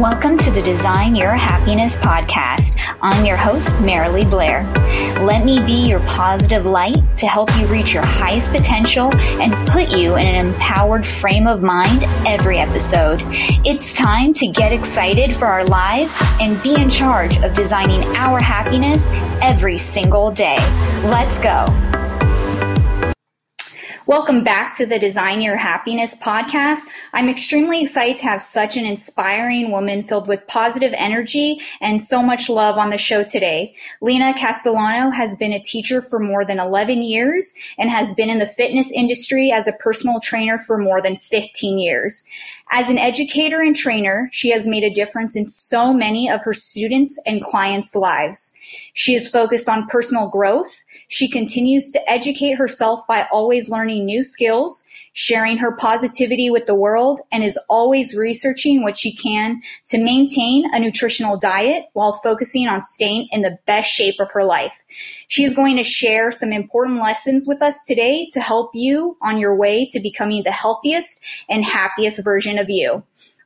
Welcome to the Design Your Happiness podcast. I'm your host, Marilee Blair. Let me be your positive light to help you reach your highest potential and put you in an empowered frame of mind every episode. It's time to get excited for our lives and be in charge of designing our happiness every single day. Let's go. Welcome back to the Design Your Happiness podcast. I'm extremely excited to have such an inspiring woman filled with positive energy and so much love on the show today. Lina Castellano has been a teacher for more than 11 years and has been in the fitness industry as a personal trainer for more than 15 years. As an educator and trainer, she has made a difference in so many of her students and clients' lives. She is focused on personal growth. She continues to educate herself by always learning new skills sharing her positivity with the world, and is always researching what she can to maintain a nutritional diet while focusing on staying in the best shape of her life. She is going to share some important lessons with us today to help you on your way to becoming the healthiest and happiest version of you.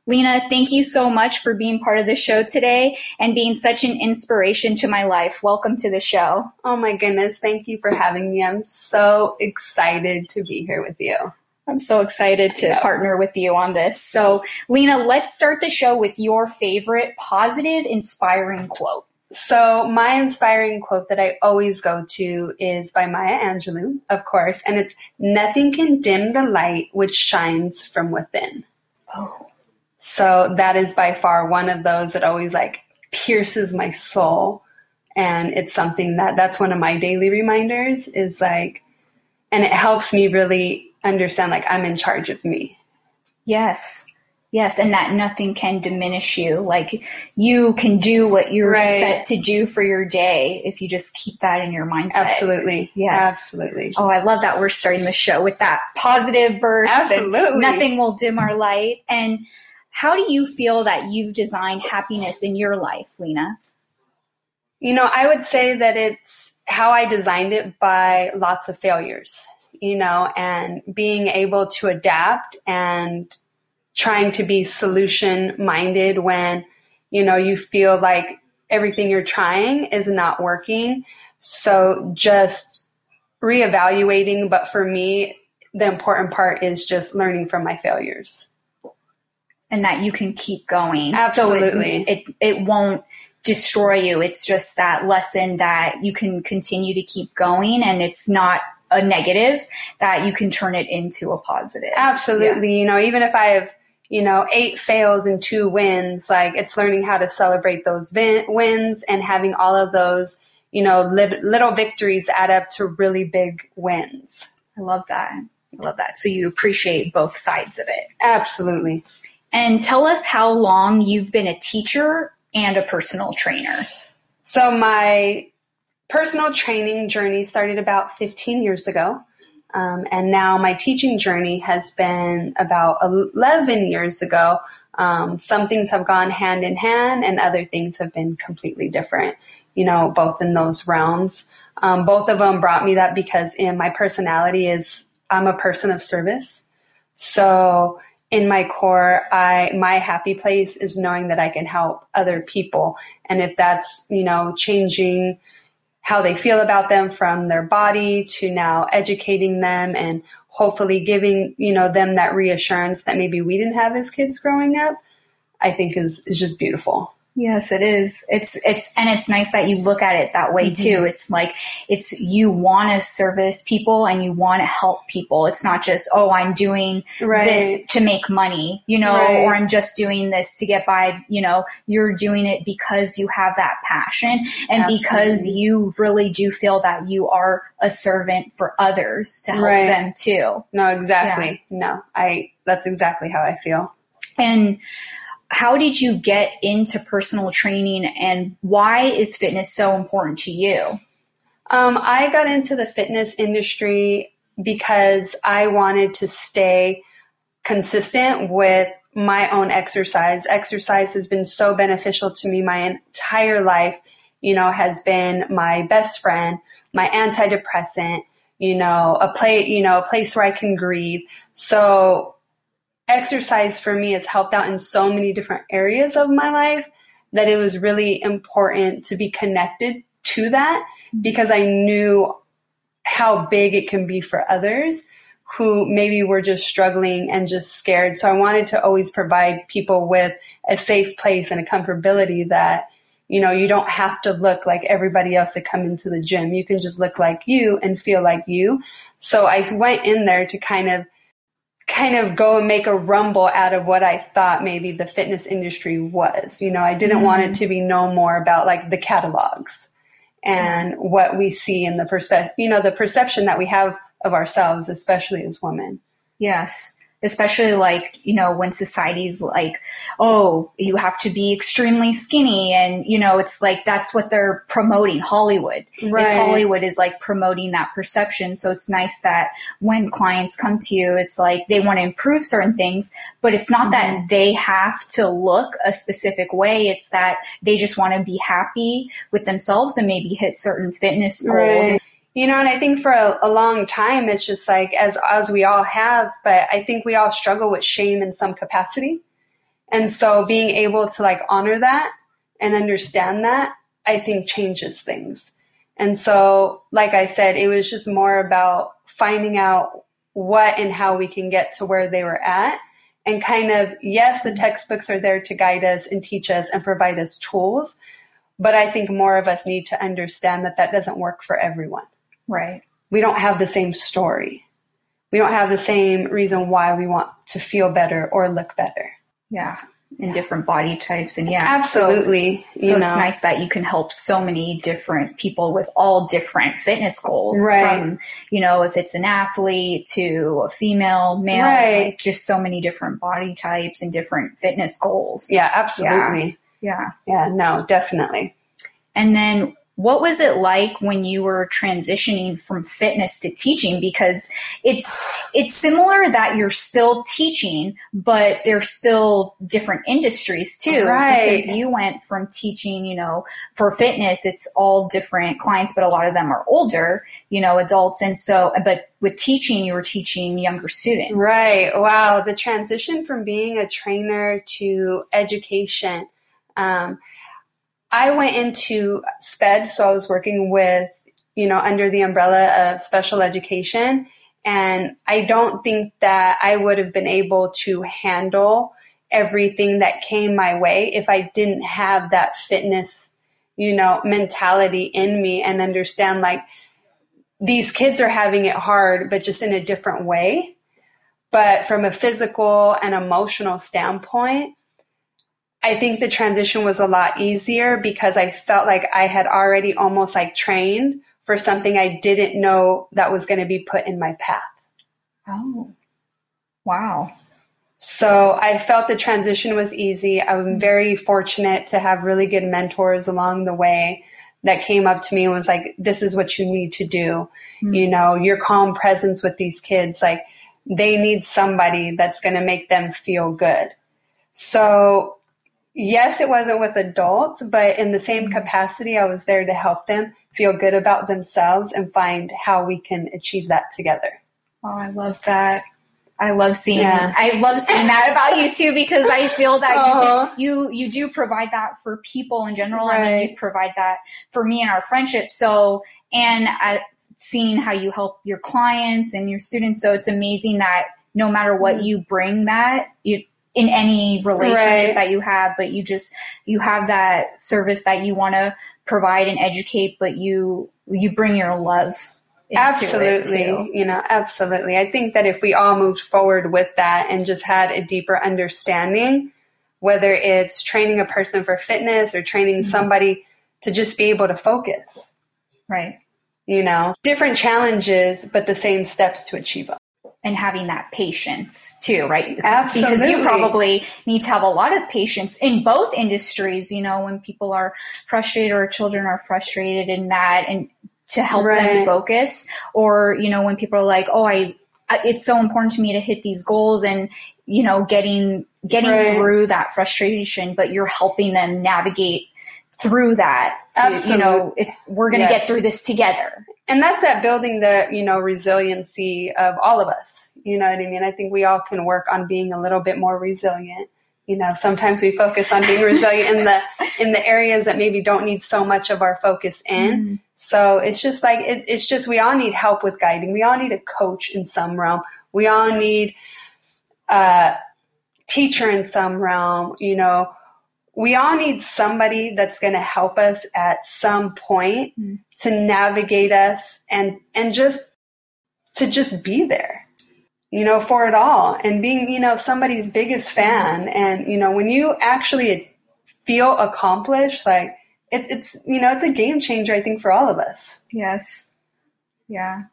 Lina, thank you so much for being part of the show today and being such an inspiration to my life. Welcome to the show. Oh my goodness. Thank you for having me. I'm so excited to be here with you. I'm so excited to partner with you on this. So, Lina, let's start the show with your favorite positive, inspiring quote. So, my inspiring quote that I always go to is by Maya Angelou, of course, and it's Nothing can dim the light which shines from within. Oh. So, that is by far one of those that always like pierces my soul. And it's something that that's one of my daily reminders is like, and it helps me really understand like I'm in charge of me. Yes. Yes, and that nothing can diminish you. Like you can do what you're right. set to do for your day if you just keep that in your mindset. Absolutely. Yes. Absolutely. Oh, I love that we're starting the show with that positive burst. Absolutely. nothing will dim our light. And how do you feel that you've designed happiness in your life, Lina? You know, I would say that it's how I designed it by lots of failures you know, and being able to adapt and trying to be solution minded when, you know, you feel like everything you're trying is not working. So just reevaluating. But for me, the important part is just learning from my failures. And that you can keep going. Absolutely. So it, it, it won't destroy you. It's just that lesson that you can continue to keep going and it's not a negative that you can turn it into a positive. Absolutely. Yeah. You know, even if I have, you know, eight fails and two wins, like it's learning how to celebrate those vin- wins and having all of those, you know, li- little victories add up to really big wins. I love that. I love that. So you appreciate both sides of it. Absolutely. And tell us how long you've been a teacher and a personal trainer. So my personal training journey started about 15 years ago. Um, and now my teaching journey has been about 11 years ago. Um, some things have gone hand in hand, and other things have been completely different, you know, both in those realms. Um, both of them brought me that because in my personality is I'm a person of service. So in my core, I my happy place is knowing that I can help other people. And if that's, you know, changing how they feel about them from their body to now educating them and hopefully giving, you know, them that reassurance that maybe we didn't have as kids growing up, I think is, is just beautiful. Yes, it is. It's it's and it's nice that you look at it that way mm-hmm. too. It's like it's you want to service people and you want to help people. It's not just oh I'm doing right. this to make money, you know, right. or I'm just doing this to get by. You know, you're doing it because you have that passion and Absolutely. because you really do feel that you are a servant for others to help right. them too. No, exactly. Yeah. No, I that's exactly how I feel. And how did you get into personal training and why is fitness so important to you? Um, I got into the fitness industry because I wanted to stay consistent with my own exercise. Exercise has been so beneficial to me my entire life, you know, has been my best friend, my antidepressant, you know, a place, you know, a place where I can grieve. So exercise for me has helped out in so many different areas of my life that it was really important to be connected to that mm-hmm. because I knew how big it can be for others who maybe were just struggling and just scared. So I wanted to always provide people with a safe place and a comfortability that, you know, you don't have to look like everybody else to come into the gym. You can just look like you and feel like you. So I went in there to kind of kind of go and make a rumble out of what I thought maybe the fitness industry was. You know, I didn't mm-hmm. want it mm-hmm. to be no more about like the catalogs and what we see in the perspective, you know, the perception that we have of ourselves, especially as women. Yes especially like you know when society's like oh you have to be extremely skinny and you know it's like that's what they're promoting hollywood right. it's hollywood is like promoting that perception so it's nice that when clients come to you it's like they want to improve certain things but it's not mm-hmm. that they have to look a specific way it's that they just want to be happy with themselves and maybe hit certain fitness goals right you know, and I think for a, a, long time, it's just like as as we all have, but I think we all struggle with shame in some capacity, and so being able to like honor that and understand that, I think changes things. And so, like I said, it was just more about finding out what and how we can get to where they were at. And kind of, yes, the textbooks are there to guide us and teach us and provide us tools. But I think more of us need to understand that that doesn't work for everyone. Right. We don't have the same story. We don't have the same reason why we want to feel better or look better. Yeah. And yeah. different body types. And yeah. Absolutely. So, so it's nice that you can help so many different people with all different fitness goals. Right. From, you know, if it's an athlete to a female, male, right. like just so many different body types and different fitness goals. Yeah, absolutely. Yeah. Yeah, yeah no, definitely. And then what was it like when you were transitioning from fitness to teaching? Because it's it's similar that you're still teaching but they're still different industries too. Right. because you went from teaching you know for fitness it's all different clients but a lot of them are older you know adults. And so but with teaching you were teaching younger students. Right. Wow. The transition from being a trainer to education um, I went into SPED, so I was working with, you know, under the umbrella of special education. And I don't think that I would have been able to handle everything that came my way if I didn't have that fitness, you know, mentality in me and understand like these kids are having it hard, but just in a different way. But from a physical and emotional standpoint, I think the transition was a lot easier because I felt like I had already almost like trained for something I didn't know that was going to be put in my path. Oh, wow. So I felt the transition was easy. I'm very fortunate to have really good mentors along the way that came up to me and was like, this is what you need to do. Mm-hmm. You know, your calm presence with these kids, like they need somebody that's going to make them feel good. So yes, it wasn't with adults, but in the same capacity, I was there to help them feel good about themselves and find how we can achieve that together. Oh, I love that. I love seeing yeah. I love seeing that about you too because I feel that you, do, you you do provide that for people in general right. and you provide that for me and our friendship. So and I, seeing how you help your clients and your students. So it's amazing that no matter what mm. you bring that you in any relationship right. that you have, but you just you have that service that you want to provide and educate, but you you bring your love. absolutely, you know, absolutely. I think that if we all moved forward with that and just had a deeper understanding, whether it's training a person for fitness or training mm-hmm. somebody to just be able to focus, right? You know, different challenges, but the same steps to achieve them and having that patience too, right? Absolutely. Because you probably need to have a lot of patience in both industries, you know, when people are frustrated or children are frustrated in that and to help right. them focus or, you know, when people are like, oh, I, it's so important to me to hit these goals and, you know, getting, getting right. through that frustration, but you're helping them navigate through that. To, you know, it's, we're going to yes. get through this together. And that's that building the you know resiliency of all of us. You know what i mean? I think we all can work on being a little bit more resilient. You know sometimes we focus on being resilient in the in the areas that maybe don't need so much of our focus in. Mm. so it's just like it, it's just we all need help with guiding. We all need a coach in some realm. We all need a teacher in some realm you know we all need somebody that's going to help us at some point mm. to navigate us and and just to just be there you know for it all. And being you know somebody's biggest fan and you know when you actually feel accomplished like it's it's you know it's a game changer i think for all of us. Yes. Yeah.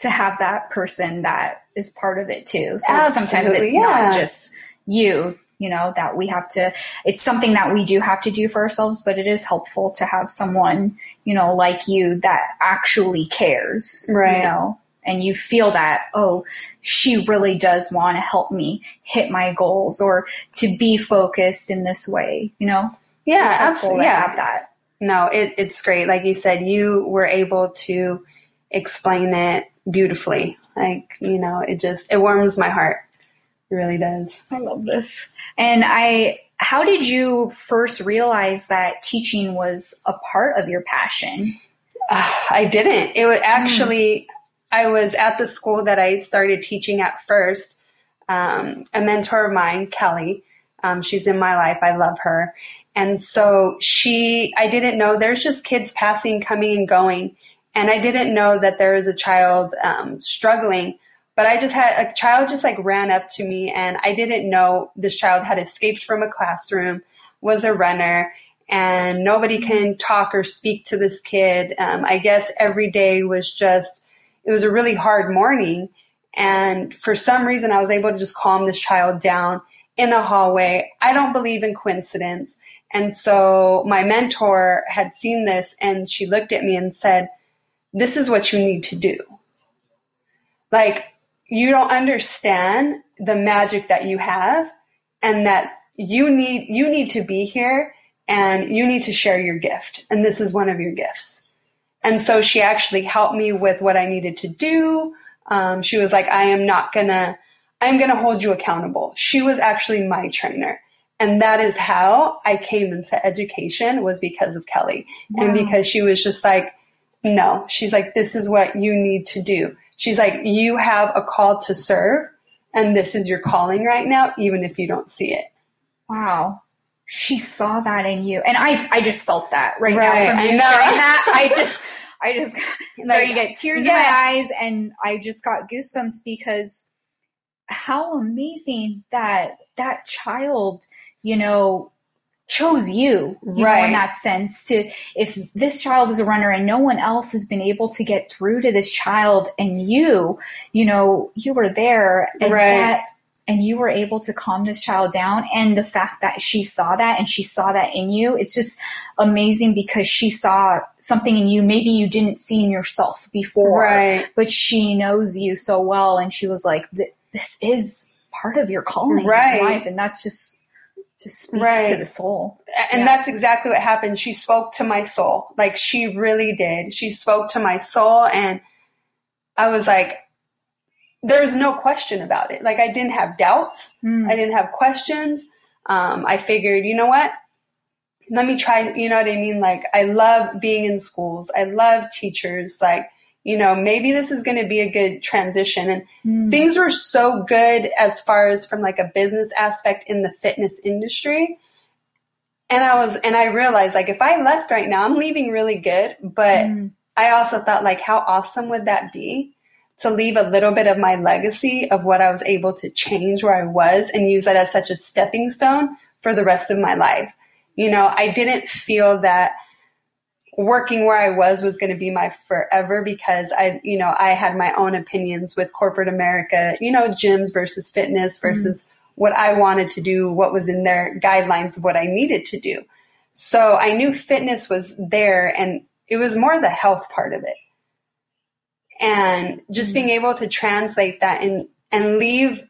To have that person that is part of it too. So Absolutely, sometimes it's yeah. not just you you know, that we have to, it's something that we do have to do for ourselves, but it is helpful to have someone, you know, like you that actually cares, right. you know, and you feel that, oh, she really does want to help me hit my goals or to be focused in this way, you know? Yeah, absolutely. Yeah. have that. No, it, it's great. Like you said, you were able to explain it beautifully. Like, you know, it just, it warms my heart. It really does. I love this. And I, how did you first realize that teaching was a part of your passion? Uh, I didn't. It was actually, mm. I was at the school that I started teaching at first. Um, a mentor of mine, Kelly, um, she's in my life. I love her. And so she, I didn't know there's just kids passing, coming and going. And I didn't know that there was a child um, struggling but I just had a child just like ran up to me and I didn't know this child had escaped from a classroom, was a runner, and nobody can talk or speak to this kid. Um, I guess every day was just, it was a really hard morning. And for some reason, I was able to just calm this child down in a hallway. I don't believe in coincidence. And so my mentor had seen this and she looked at me and said, This is what you need to do. Like, you don't understand the magic that you have and that you need you need to be here and you need to share your gift. And this is one of your gifts. And so she actually helped me with what i needed to do. Um, she was like i am not gonna i'm gonna hold you accountable. She was actually my trainer. And that is how i came into education was because of kelly. Wow. and because she was just like no. She's like this is what you need to do She's like, you have a call to serve, and this is your calling right now, even if you don't see it. Wow. She saw that in you. And I I just felt that right, right. now from you sharing that. I just I just started to get tears yeah. in my eyes and I just got goosebumps because how amazing that that child, you know, chose you, you right. know, in that sense to, if this child is a runner and no one else has been able to get through to this child and you, you know, you were there and right. that, and you were able to calm this child down. And the fact that she saw that and she saw that in you, it's just amazing because she saw something in you maybe you didn't see in yourself before, right. but she knows you so well. And she was like, this is part of your calling right. in life. And that's just just speaks right. to the soul. And yeah. that's exactly what happened. She spoke to my soul. Like she really did. She spoke to my soul and I was like, there's no question about it. Like I didn't have doubts. Mm. I didn't have questions. Um, I figured, you know what? Let me try, you know what I mean? Like I love being in schools. I love teachers. Like you know, maybe this is going to be a good transition. And mm. things were so good as far as from like a business aspect in the fitness industry. And I was, and I realized like if I left right now, I'm leaving really good. But mm. I also thought like, how awesome would that be to leave a little bit of my legacy of what I was able to change where I was and use that as such a stepping stone for the rest of my life. You know, I didn't feel that working where I was was going to be my forever because I, you know, I had my own opinions with corporate America, you know, gyms versus fitness mm-hmm. versus mm-hmm. what I wanted to do, what was in their guidelines of what I needed to do. So I knew fitness was there and it was more the health part of it. And just mm-hmm. being able to translate that and, and leave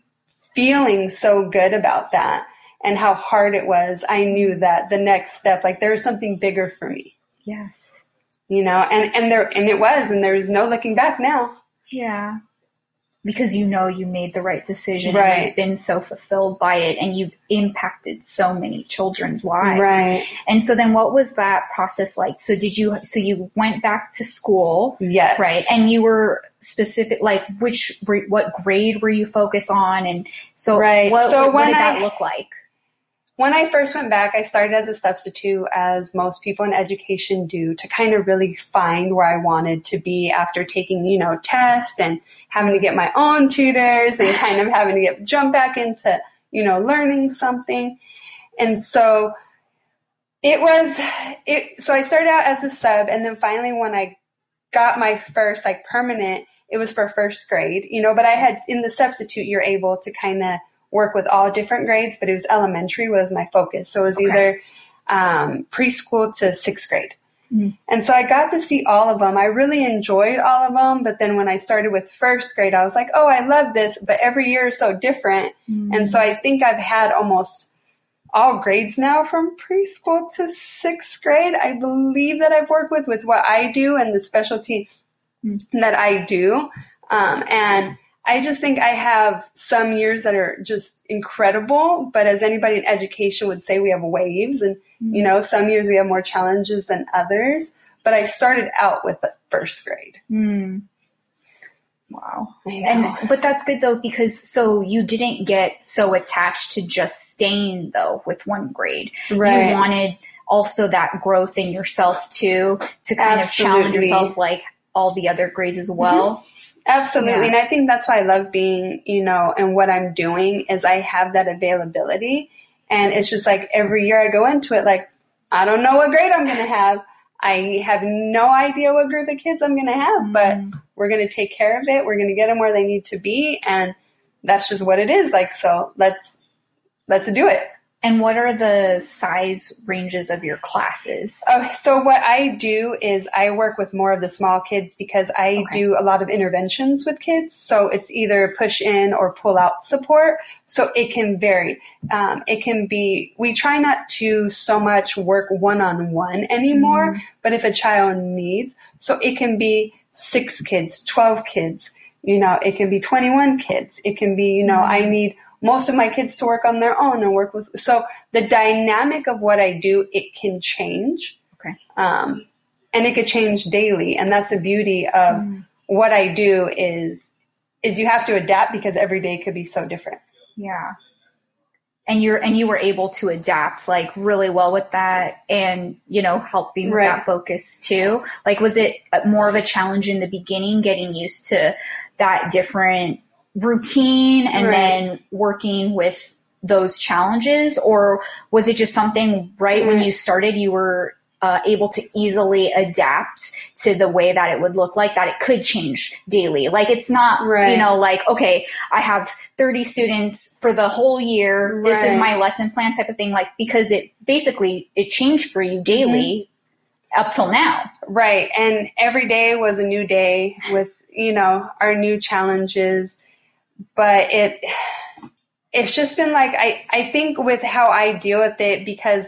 feeling so good about that and how hard it was, I knew that the next step, like there was something bigger for me. Yes. you know, and, and there, and it was, and there's no looking back now. Yeah. Because you know you made the right decision Right. and you've been so fulfilled by it and you've impacted so many children's lives. Right. And so then what was that process like? So did you so you went back to school, Yes. right? And you were specific like which what grade were you focused on and so Right. what, So what when did that I- look like? When I first went back, I started as a substitute, as most people in education do, to kind of really find where I wanted to be after taking, you know, tests and having to get my own tutors and kind of having to get jump back into, you know, learning something. And so it was it so I started out as a sub and then finally when I got my first like permanent, it was for first grade, you know, but I had in the substitute you're able to kind of work with all different grades, but it was elementary was my focus. So it was Okay. either um, preschool to sixth grade. Mhm. And so I got to see all of them. I really enjoyed all of them. But then when I started with first grade, I was like, oh, I love this. But every year is so different. And so I think I've had almost all grades now from preschool to sixth grade. I believe that I've worked with with what I do and the specialty Mm. that I do. Um, and I just think I have some years that are just incredible. But as anybody in education would say, we have waves. And, you know, some years we have more challenges than others. But I started out with the first grade. Mm. Wow. And but that's good though because so you didn't get so attached to just staying though with one grade. right. You wanted also that growth in yourself too to kind of challenge yourself like all the other grades as well. Absolutely. Yeah. And I think that's why I love being, you know, and what I'm doing is I have that availability. And it's just like every year I go into it, like, I don't know what grade I'm going to have. I have no idea what group of kids I'm going to have, but mm-hmm. we're going to take care of it. We're going to get them where they need to be. And that's just what it is. Like, so let's, let's do it. And what are the size ranges of your classes? Oh, so what I do is I work with more of the small kids because I Okay. do a lot of interventions with kids. So it's either push in or pull out support. So it can vary. Um, it can be, we try not to so much work one on one anymore, but if a child needs, so it can be six kids, 12 kids, you know, it can be 21 kids. It can be, you know, I need most of my kids to work on their own and work with, so the dynamic of what I do, it can change Okay. um, and it could change daily and that's the beauty of Mm. what i do is is you have to adapt because every day could be so different Yeah. And you're and you were able to adapt like really well with that and you know helping with Right. that focus too. Like was it more of a challenge in the beginning getting used to that different routine and Right. then working with those challenges? Or was it just something right when you started you were uh, able to easily adapt to the way that it would look like that it could change daily? Like it's not you know like okay i have 30 students for the whole year. This is my lesson plan type of thing. Like because it basically it changed for you daily up till now. Right. And every day was a new day with you know our new challenges but it it's just been like i i think with how i deal with it because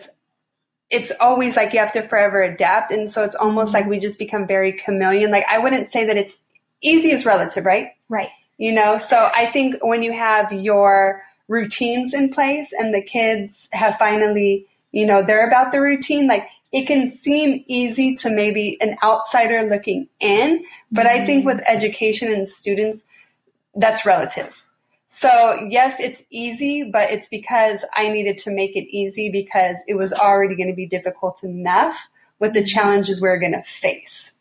it's always like you have to forever adapt. And so it's almost like mm-hmm. we just become very chameleon. Like i wouldn't say that it's easy is relative right? Right. You know so i think when you have your routines in place and the kids have finally you know they're about the routine like it can seem easy to maybe an outsider looking in. But i think mm-hmm. with education and students that's relative so yes it's easy but it's because i needed to make it easy because it was already going to be difficult enough with the mm-hmm. challenges we we're going to face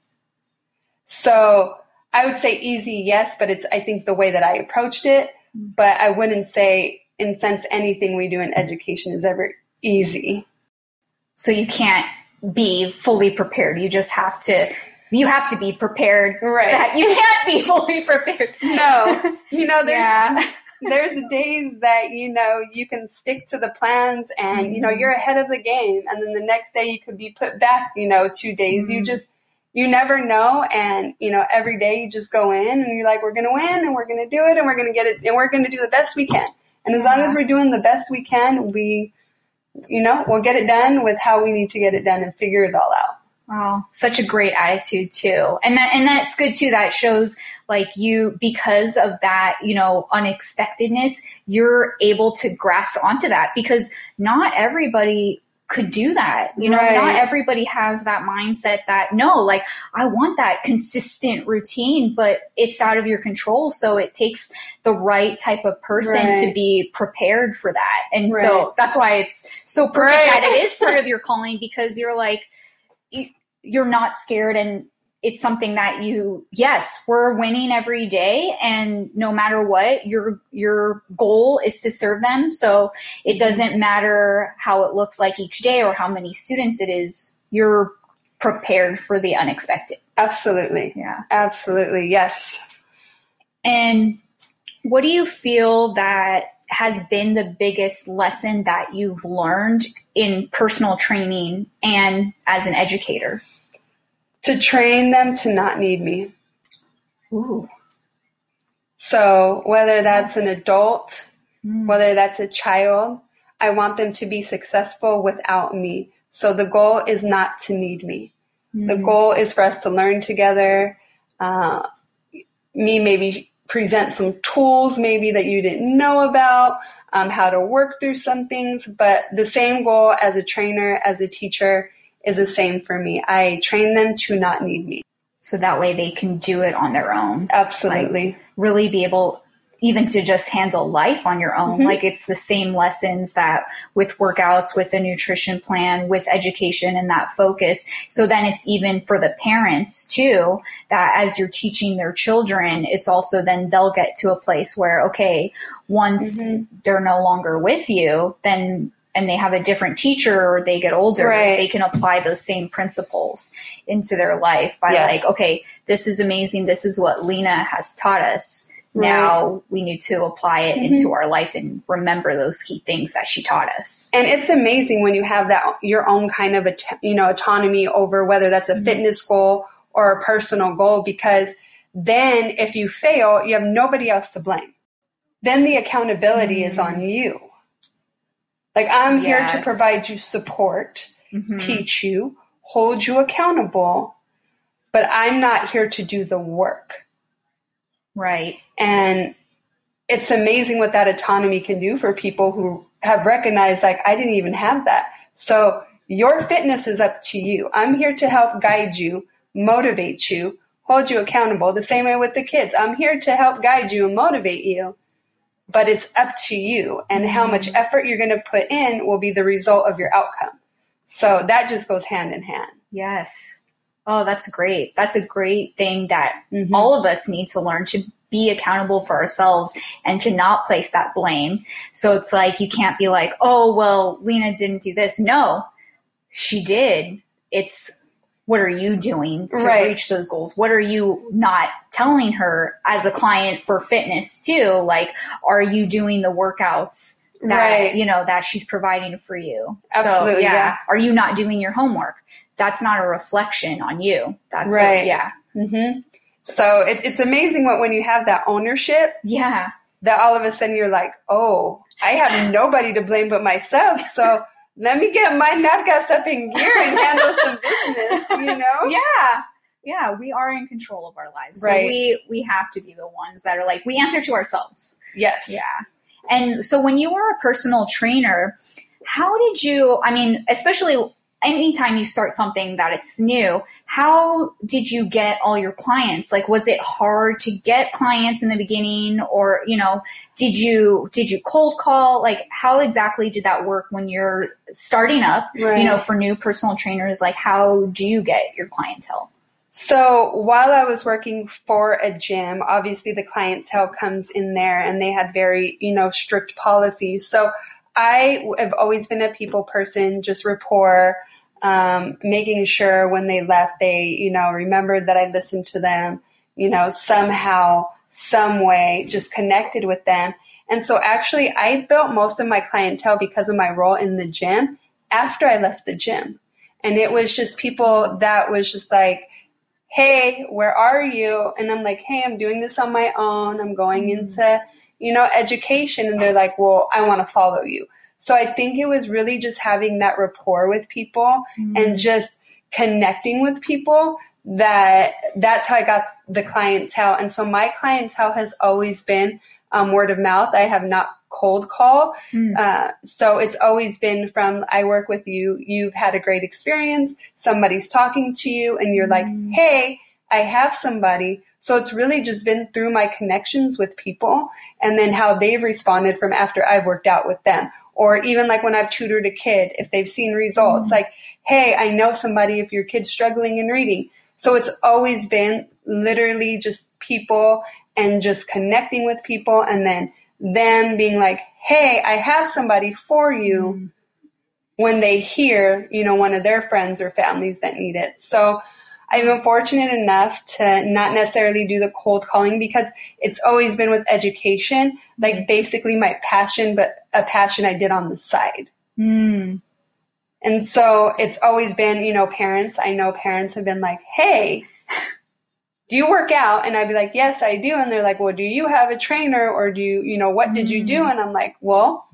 so I would say easy, yes, but it's I think the way that I approached it. Mm-hmm. But I wouldn't say in sense anything we do in education is ever easy. so you can't be fully prepared you just have to you have to be prepared Right. that you can't be fully prepared No, you know, there's yeah there's days that you know you can stick to the plans and you know you're ahead of the game, and then the next day you could be put back. You know, two days. You Mhm. just you never know, and you know every day you just go in and you're like, we're gonna win, and we're gonna do it, and we're gonna get it, and we're gonna do the best we can. And as long as we're doing the best we can, we, you know, we'll get it done with how we need to get it done and figure it all out. Wow, such a great attitude too. And that and that's good too. That shows like you because of that, you know, unexpectedness, you're able to grasp onto that because not everybody could do that. You know, Right. not everybody has that mindset that no, like I want that consistent routine, but it's out of your control. So it takes the right type of person to be prepared for that. And Right. so that's why it's so perfect Right. that it is part of your calling because you're like, you're not scared and it's something that you yes we're winning every day and no matter what your your goal is to serve them so it doesn't matter how it looks like each day or how many students it is you're prepared for the unexpected Absolutely. yeah Absolutely. Yes. and what do you feel that has been the biggest lesson that you've learned in personal training and as an educator To train them to not need me. Ooh. So whether that's an adult, Mm. whether that's a child, I want them to be successful without me. So the goal is not to need me. The Mm. goal is for us to learn together. Uh, me maybe present some tools maybe that you didn't know about, um, how to work through some things. But the same goal as a trainer, as a teacher, is the same for me. I train them to not need me. so that way they can do it on their own Absolutely. really be able even to just handle life on your own Mhm. like it's the same lessons that with workouts with a nutrition plan with education and that focus so then it's even for the parents too that as you're teaching their children it's also then they'll get to a place where okay once Mhm. they're no longer with you then and they have a different teacher or they get older Right. they can apply those same principles into their life by Yes. like okay this is amazing this is what lina has taught us now we need to apply it Mhm. into our life and remember those key things that she taught us And it's amazing when you have that your own kind of you know autonomy over whether that's a Mhm. fitness goal or a personal goal because then if you fail, you have nobody else to blame. Then the accountability is on you. Like I'm here to provide you support, Mhm. teach you, hold you accountable, but I'm not here to do the work. right And it's amazing what that autonomy can do for people who have recognized, like, I didn't even have that. So your fitness is up to you. I'm here to help guide you, motivate you, hold you accountable. The same way with the kids. I'm here to help guide you and motivate you. But it's up to you. And how much effort you're going to put in will be the result of your outcome. So that just goes hand in hand. yes oh that's great that's a great thing that Mhm. all of us need to learn to be accountable for ourselves and to not place that blame so it's like you can't be like oh well lina didn't do this no she did it's what are you doing to Right. reach those goals what are you not telling her as a client for fitness too like are you doing the workouts that Right. you know that she's providing for you so Absolutely, yeah. yeah. are you not doing your homework that's not a reflection on you that's Right. yeah hmm So it, it's amazing what when you have that ownership, yeah that all of a sudden you're like, oh, I have nobody to blame but myself. So let me get my nalgas up in gear and handle some business, you know? yeah yeah we are in control of our lives so Right. we we have to be the ones that are like we answer to ourselves Yes. yeah and so when you were a personal trainer how did you i mean especially anytime you start something that it's new how did you get all your clients? Like was it hard to get clients in the beginning? Or you know did you did you cold call? Like how exactly did that work when you're starting up Right. you know for new personal trainers? Like how do you get your clientele? So while I was working for a gym, obviously the clientele comes in there and they had very, you know, strict policies. So I have always been a people person, just rapport, um, making sure when they left, they, you know, remembered that I listened to them, you know, somehow, some way, just connected with them. And so actually I built most of my clientele because of my role in the gym after I left the gym. And it was just people that was just like, hey, where are you? And I'm like, hey, I'm doing this on my own. I'm going into, you know, education. And they're like, well, I want to follow you. So I think it was really just having that rapport with people and just connecting with people that that's how I got the clientele. And so my clientele has always been um, word of mouth. I have not cold call. Mm. Uh, so it's always been from I work with you, you've had a great experience, somebody's talking to you, and you're mm. like, hmm. hey, I have somebody. So it's really just been through my connections with people and then how they've responded from after I've worked out with them. Or even like when I've tutored a kid, if they've seen results, mm. like, hey, I know somebody if your kid's struggling in reading. So it's always been literally just people and just connecting with people and then them being like, hey, I have somebody for you mm. when they hear, you know, one of their friends or families that need it. So I've been fortunate enough to not necessarily do the cold calling because it's always been with education, like mm. basically my passion, but a passion I did on the side. Mm. And so it's always been, you know, parents. I know parents have been like, hey, do you work out? And I'd be like, yes, I do. And they're like, well, do you have a trainer or do you, you know, what did you do? Mm. And I'm like, well,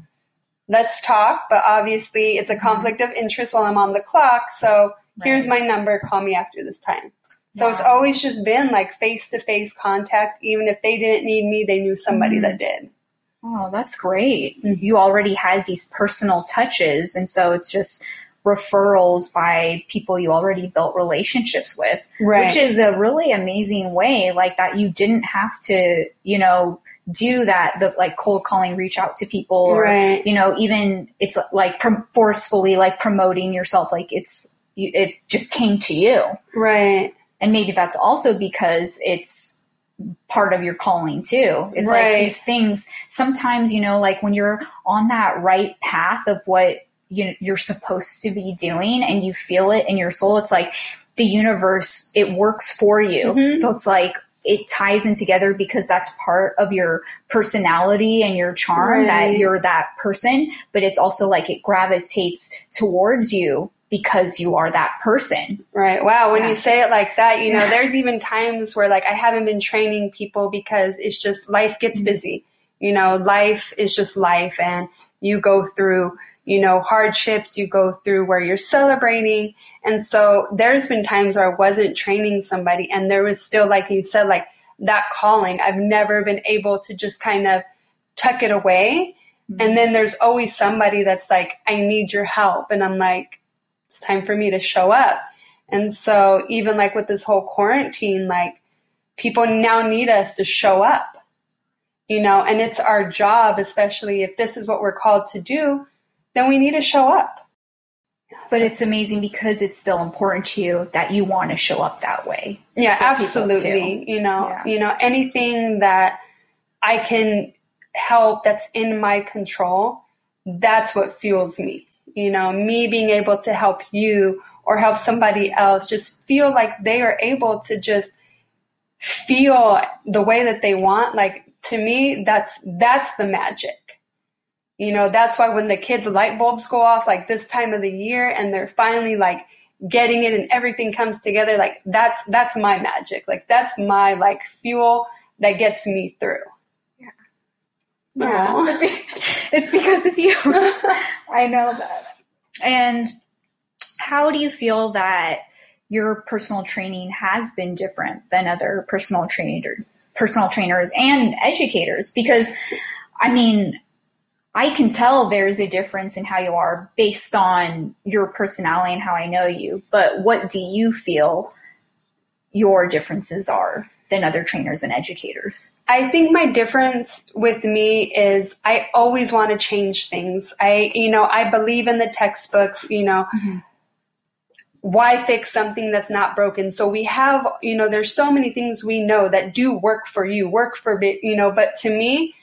let's talk. But obviously it's a mm-hmm. conflict of interest while I'm on the clock. So. Here's my number. Call me after this time. So wow. it's always just been like face to face contact. Even if they didn't need me, they knew somebody mm-hmm. that did. Oh, that's great. Mm-hmm. You already had these personal touches. And so it's just referrals by people you already built relationships with, right. which is a really amazing way like that you didn't have to, you know, do that the like cold calling reach out to people or right. you know even it's like forcefully like promoting yourself like it's it just came to you right and maybe that's also because it's part of your calling too it's right. like these things sometimes you know like when you're on that right path of what you you're supposed to be doing and you feel it in your soul it's like the universe it works for you mm-hmm. so it's like it ties in together because that's part of your personality and your charm right. that you're that person but it's also like it gravitates towards you because you are that person. Right. Wow. When yeah. you say it like that, you know, there's even times where like I haven't been training people because it's just life gets mm-hmm. busy. You know, life is just life and you go through you know, hardships you go through where you're celebrating. And so there's been times where I wasn't training somebody and there was still, like you said, like that calling. I've never been able to just kind of tuck it away. Mm-hmm. And then there's always somebody that's like, I need your help. And I'm like, it's time for me to show up. And so even like with this whole quarantine, like people now need us to show up, you know, and it's our job, especially if this is what we're called to do, then we need to show up. But it's amazing because it's still important to you that you want to show up that way. Yeah, absolutely. You know, yeah. you know, anything that I can help that's in my control, that's what fuels me. You know, me being able to help you or help somebody else just feel like they are able to just feel the way that they want like to me that's that's the magic you know, that's why when the kids' light bulbs go off like this time of the year and they're finally like getting it and everything comes together, like that's that's my magic. Like that's my like fuel that gets me through. Yeah. It's, it's because of you. I know that. And how do you feel that your personal training has been different than other personal trainer personal trainers and educators? Because I mean, I can tell there's a difference in how you are based on your personality and how I know you. But what do you feel your differences are than other trainers and educators? I think my difference with me is I always want to change things. I, you know, I believe in the textbooks, you know. Mm-hmm. Why fix something that's not broken? So we have, you know, there's so many things we know that do work for you, work for, you know, but to me,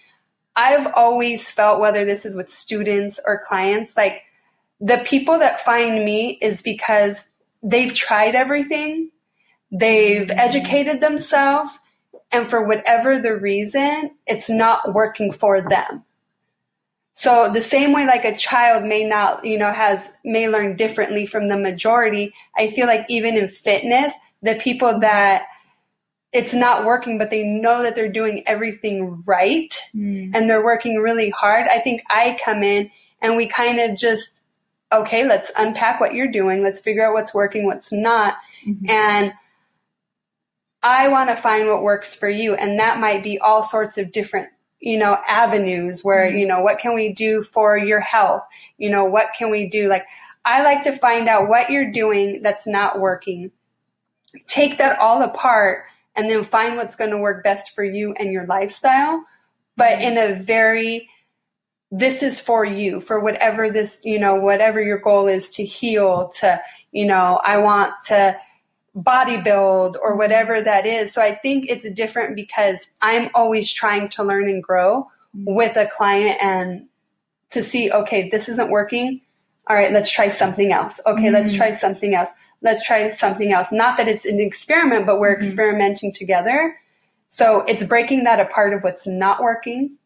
I've always felt, whether this is with students or clients, like the people that find me is because they've tried everything, they've educated themselves, and for whatever the reason, it's not working for them. So the same way like a child may not, you know, has may learn differently from the majority, I feel like even in fitness, the people that it's not working, but they know that they're doing everything right mm. and they're working really hard. I think I come in and we kind of just, okay, let's unpack what you're doing. Let's figure out what's working, what's not. Mm-hmm. And I want to find what works for you. And that might be all sorts of different, you know, avenues where, mm-hmm. you know, what can we do for your health? You know, what can we do? Like, I like to find out what you're doing that's not working. Take that all apart and then find what's going to work best for you and your lifestyle, but mm-hmm. in a very this is for you for whatever this you know whatever your goal is to heal to you know i want to body build or whatever that is so i think it's different because i'm always trying to learn and grow mm-hmm. with a client and to see okay this isn't working all right let's try something else okay mm-hmm. let's try something else let's try something else not that it's an experiment but we're mm-hmm. experimenting together so it's breaking that apart of what's not working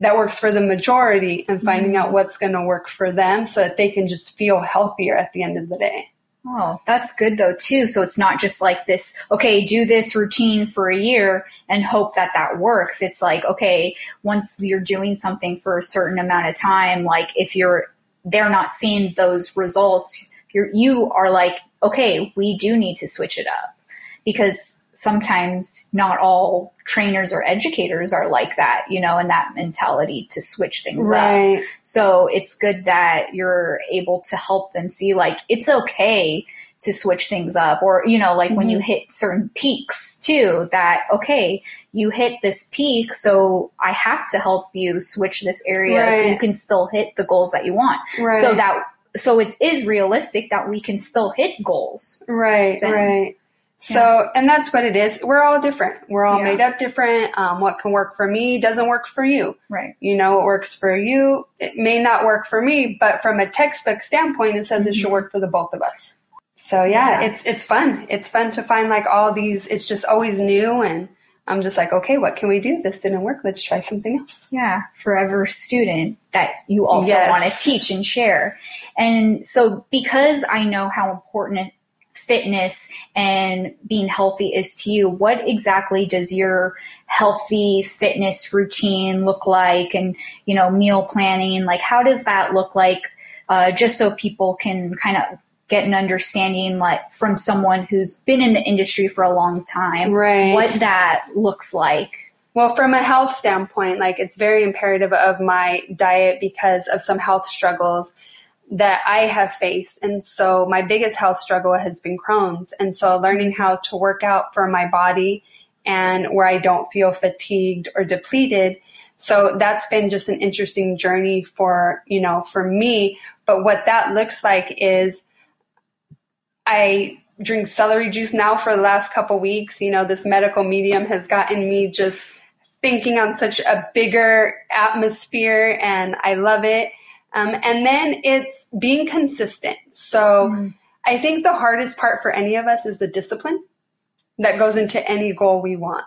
that works for the majority and finding mm-hmm. out what's going to work for them so that they can just feel healthier at the end of the day. Oh, that's good though too. So it's not just like this, okay, do this routine for a year and hope that that works. It's like, okay, once you're doing something for a certain amount of time, like if you're, they're not seeing those results, you're, you are like, okay, we do need to switch it up because sometimes not all trainers or educators are like that, you know, and that mentality to switch things right. up. So it's good that you're able to help them see like it's okay to switch things up or you know like mm-hmm. when you mm-hmm. hit certain peaks too that okay you hit this peak so i have to help you switch this area right. so you can still hit the goals that you want right. so that so it is realistic that we can still hit goals right then. right so, and that's what it is. We're all different. We're all yeah. made up different. Um, what can work for me doesn't work for you. Right. You know, what works for you, it may not work for me, but from a textbook standpoint, it says mm-hmm. it should mm-hmm. work for the both of us. So yeah, yeah, it's, it's fun. It's fun to find like all these, it's just always new and I'm just like, okay, what can we do? This didn't work. Let's try something else. Yeah. Forever student that you also yes. want to teach and share. And so because I know how important fitness and being healthy is to you, what exactly does your healthy fitness routine look like? And, you know, meal planning, like how does that look like? Uh, just so people can kind of get an understanding like from someone who's been in the industry for a long time, right. what that looks like. Well, from a health standpoint, like it's very imperative of my diet because of some health struggles that I have faced. And so my biggest health struggle has been Crohn's. And so learning how to work out for my body and where I don't feel fatigued or depleted. So that's been just an interesting journey for, you know, for me. But what that looks like is I drink celery juice now for the last couple weeks. You know, this medical medium has gotten me just thinking on such a bigger atmosphere and I love it. Um, and then it's being consistent. So mm. I think the hardest part for any of us is the discipline that goes into any goal we want.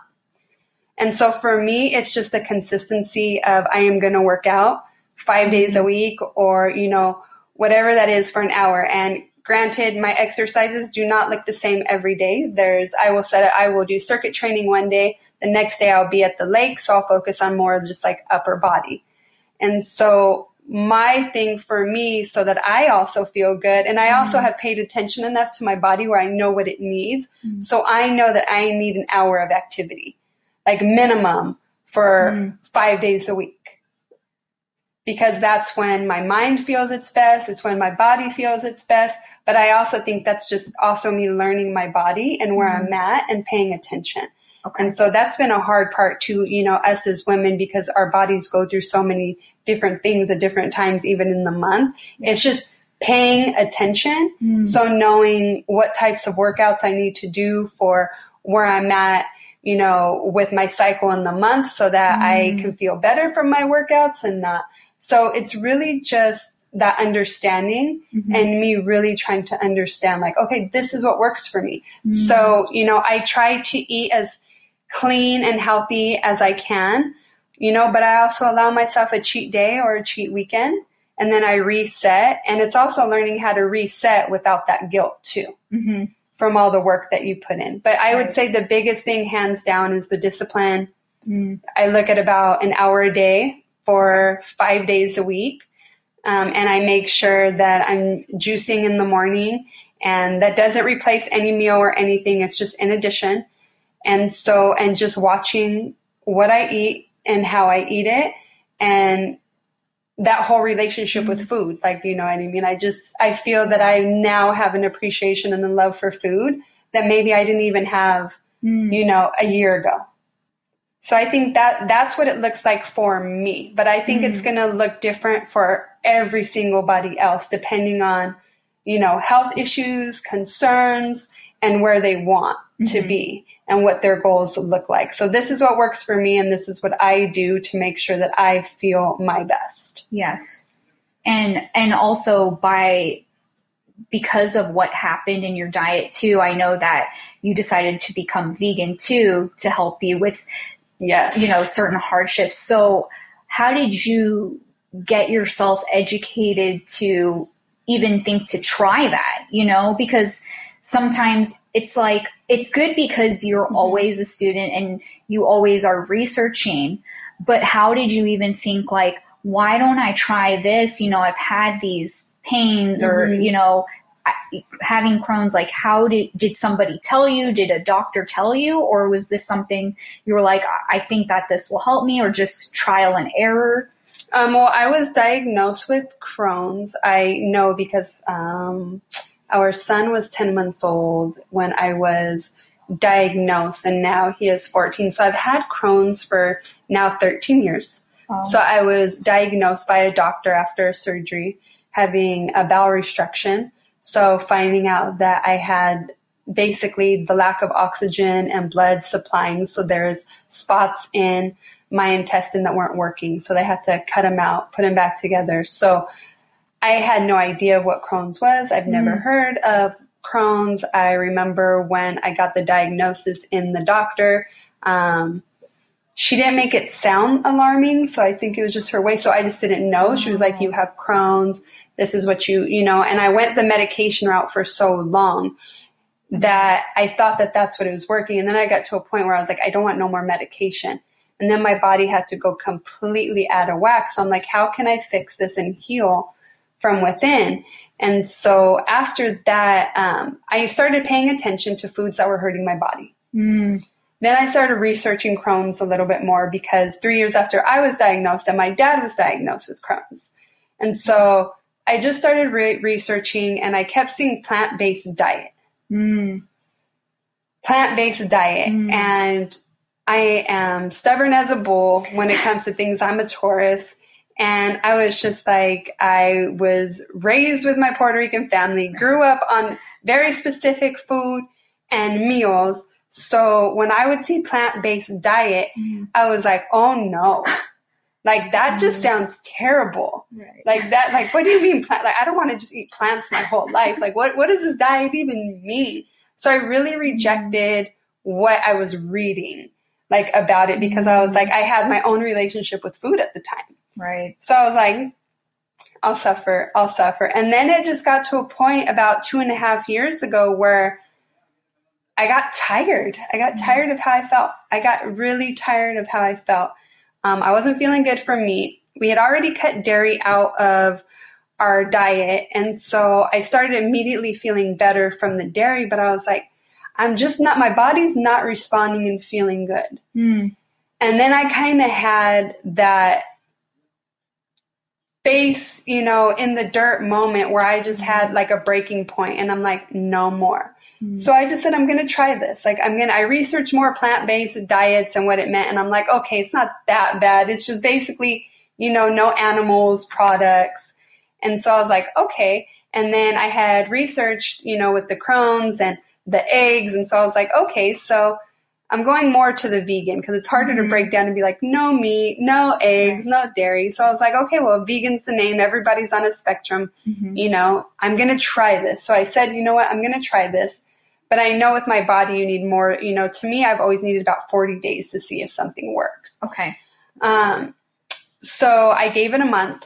And so for me, it's just the consistency of I am going to work out five days a mm-hmm. week or, you know, whatever that is for an hour. And granted, my exercises do not look the same every day. There's, I will set it, I will do circuit training one day. The next day I'll be at the lake. So I'll focus on more of just like upper body. And so my thing for me so that I also feel good. And I mm also have paid attention enough to my body where I know what it needs. mm So I know that I need an hour of activity, like minimum for mm five days a week. Because that's when my mind feels its best. It's when my body feels its best. But I also think that's just also me learning my body and where I'm at and paying attention. Okay. And so that's been a hard part to, you know, us as women because our bodies go through so many different things at different times, even in the month. It's just paying attention. Mm. So knowing what types of workouts I need to do for where I'm at, you know, with my cycle in the month so that mm. I can feel better from my workouts and not. So it's really just that understanding mm-hmm. and me really trying to understand like, okay, this is what works for me. Mm. So, you know, I try to eat as clean and healthy as I can you know, but I also allow myself a cheat day or a cheat weekend and then I reset. And it's also learning how to reset without that guilt too. Mm-hmm. From all the work that you put in. But I right. would say the biggest thing, hands down, is the discipline. Mm. I look at about an hour a day for five days a week. Um, and I make sure that I'm juicing in the morning, and that doesn't replace any meal or anything. It's just in addition. And so, and just watching what I eat and how I eat it, and that whole relationship with food. Like, you know what I mean? I just, I feel that I now have an appreciation and a love for food that maybe I didn't even have, mm. you know, a year ago. So I think that that's what it looks like for me. But I think mm. it's going to look different for every single body else, depending on, you know, health issues, concerns, and where they want mm-hmm. to be and what their goals look like. So this is what works for me and this is what I do to make sure that I feel my best. Yes. And and also by because of what happened in your diet too, I know that you decided to become vegan too to help you with yes, you know, certain hardships. So how did you get yourself educated to even think to try that, you know, because sometimes it's like it's good because you're mm-hmm. always a student and you always are researching but how did you even think like why don't i try this? You know i've had these pains mm-hmm. or you know having crohn's like how did did somebody tell you? Did a doctor tell you? Or was this something you were like i think that this will help me or just trial and error? Um, well i was diagnosed with crohn's. I know because um, our son was 10 months old when I was diagnosed, and now he is 14. So I've had Crohn's for now 13 years. Oh. So I was diagnosed by a doctor after surgery having a bowel restriction. So finding out that I had basically the lack of oxygen and blood supplying. So there's spots in my intestine that weren't working. So they had to cut them out, put them back together. So I had no idea what Crohn's was. I've never mm. heard of Crohn's. I remember when I got the diagnosis in the doctor. Um, she didn't make it sound alarming, so I think it was just her way. So I just didn't know. She was like, "You have Crohn's. This is what you, you know." And I went the medication route for so long that I thought that that's what it was working. And then I got to a point where I was like, "I don't want no more medication." And then my body had to go completely out of whack. So I'm like, "How can I fix this and heal?" From within. And so after that, um, I started paying attention to foods that were hurting my body. Mm. Then I started researching Crohn's a little bit more because three years after I was diagnosed, and my dad was diagnosed with Crohn's. And so I just started re- researching and I kept seeing plant based diet. Mm. Plant based diet. Mm. And I am stubborn as a bull when it comes to things. I'm a Taurus. And I was just like, I was raised with my Puerto Rican family, grew up on very specific food and meals. So when I would see plant based diet, mm. I was like, oh no. Like that just mm. sounds terrible. Right. Like that, like what do you mean plant? Like I don't want to just eat plants my whole life. Like what, what does this diet even mean? So I really mm. rejected what I was reading like about it because I was mm. like, I had my own relationship with food at the time. Right. So I was like, I'll suffer, I'll suffer. And then it just got to a point about two and a half years ago where I got tired. I got mm-hmm. tired of how I felt. I got really tired of how I felt. Um, I wasn't feeling good for meat. We had already cut dairy out of our diet. And so I started immediately feeling better from the dairy, but I was like, I'm just not, my body's not responding and feeling good. Mm. And then I kind of had that face, you know, in the dirt moment where I just had like a breaking point and I'm like, no more. Mm-hmm. So I just said, I'm going to try this. Like, I'm going to, I researched more plant based diets and what it meant. And I'm like, okay, it's not that bad. It's just basically, you know, no animals, products. And so I was like, okay. And then I had researched, you know, with the Crohn's and the eggs. And so I was like, okay, so I'm going more to the vegan because it's harder mm-hmm. to break down and be like, no meat, no eggs, no dairy. So I was like, okay, well, vegan's the name. Everybody's on a spectrum. Mm-hmm. You know, I'm going to try this. So I said, you know what? I'm going to try this. But I know with my body, you need more. You know, to me, I've always needed about 40 days to see if something works. Okay. Um, so I gave it a month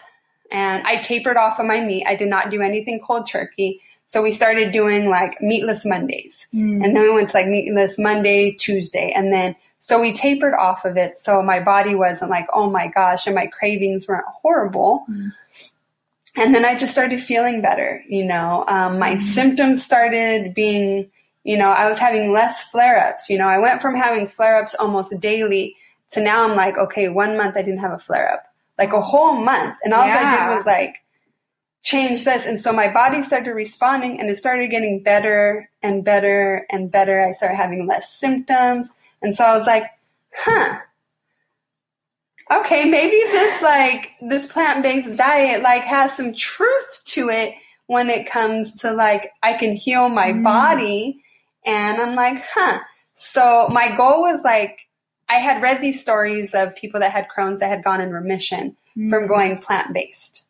and I tapered off of my meat. I did not do anything cold turkey. So we started doing like meatless Mondays. Mm. And then we went to like meatless Monday, Tuesday. And then, so we tapered off of it. So my body wasn't like, oh my gosh, and my cravings weren't horrible. Mm. and then I just started feeling better. You know, um, my mm-hmm. symptoms started being, you know, I was having less flare ups. You know, I went from having flare ups almost daily to now I'm like, okay, one month I didn't have a flare up, like a whole month. And all yeah. I did was like change this. And so my body started responding and it started getting better and better and better. I started having less symptoms. And so I was like, huh, okay, maybe this like this plant-based diet like has some truth to it when it comes to like I can heal my mm. body and I'm like, huh. So my goal was like I had read these stories of people that had Crohn's that had gone in remission mm. from going plant-based.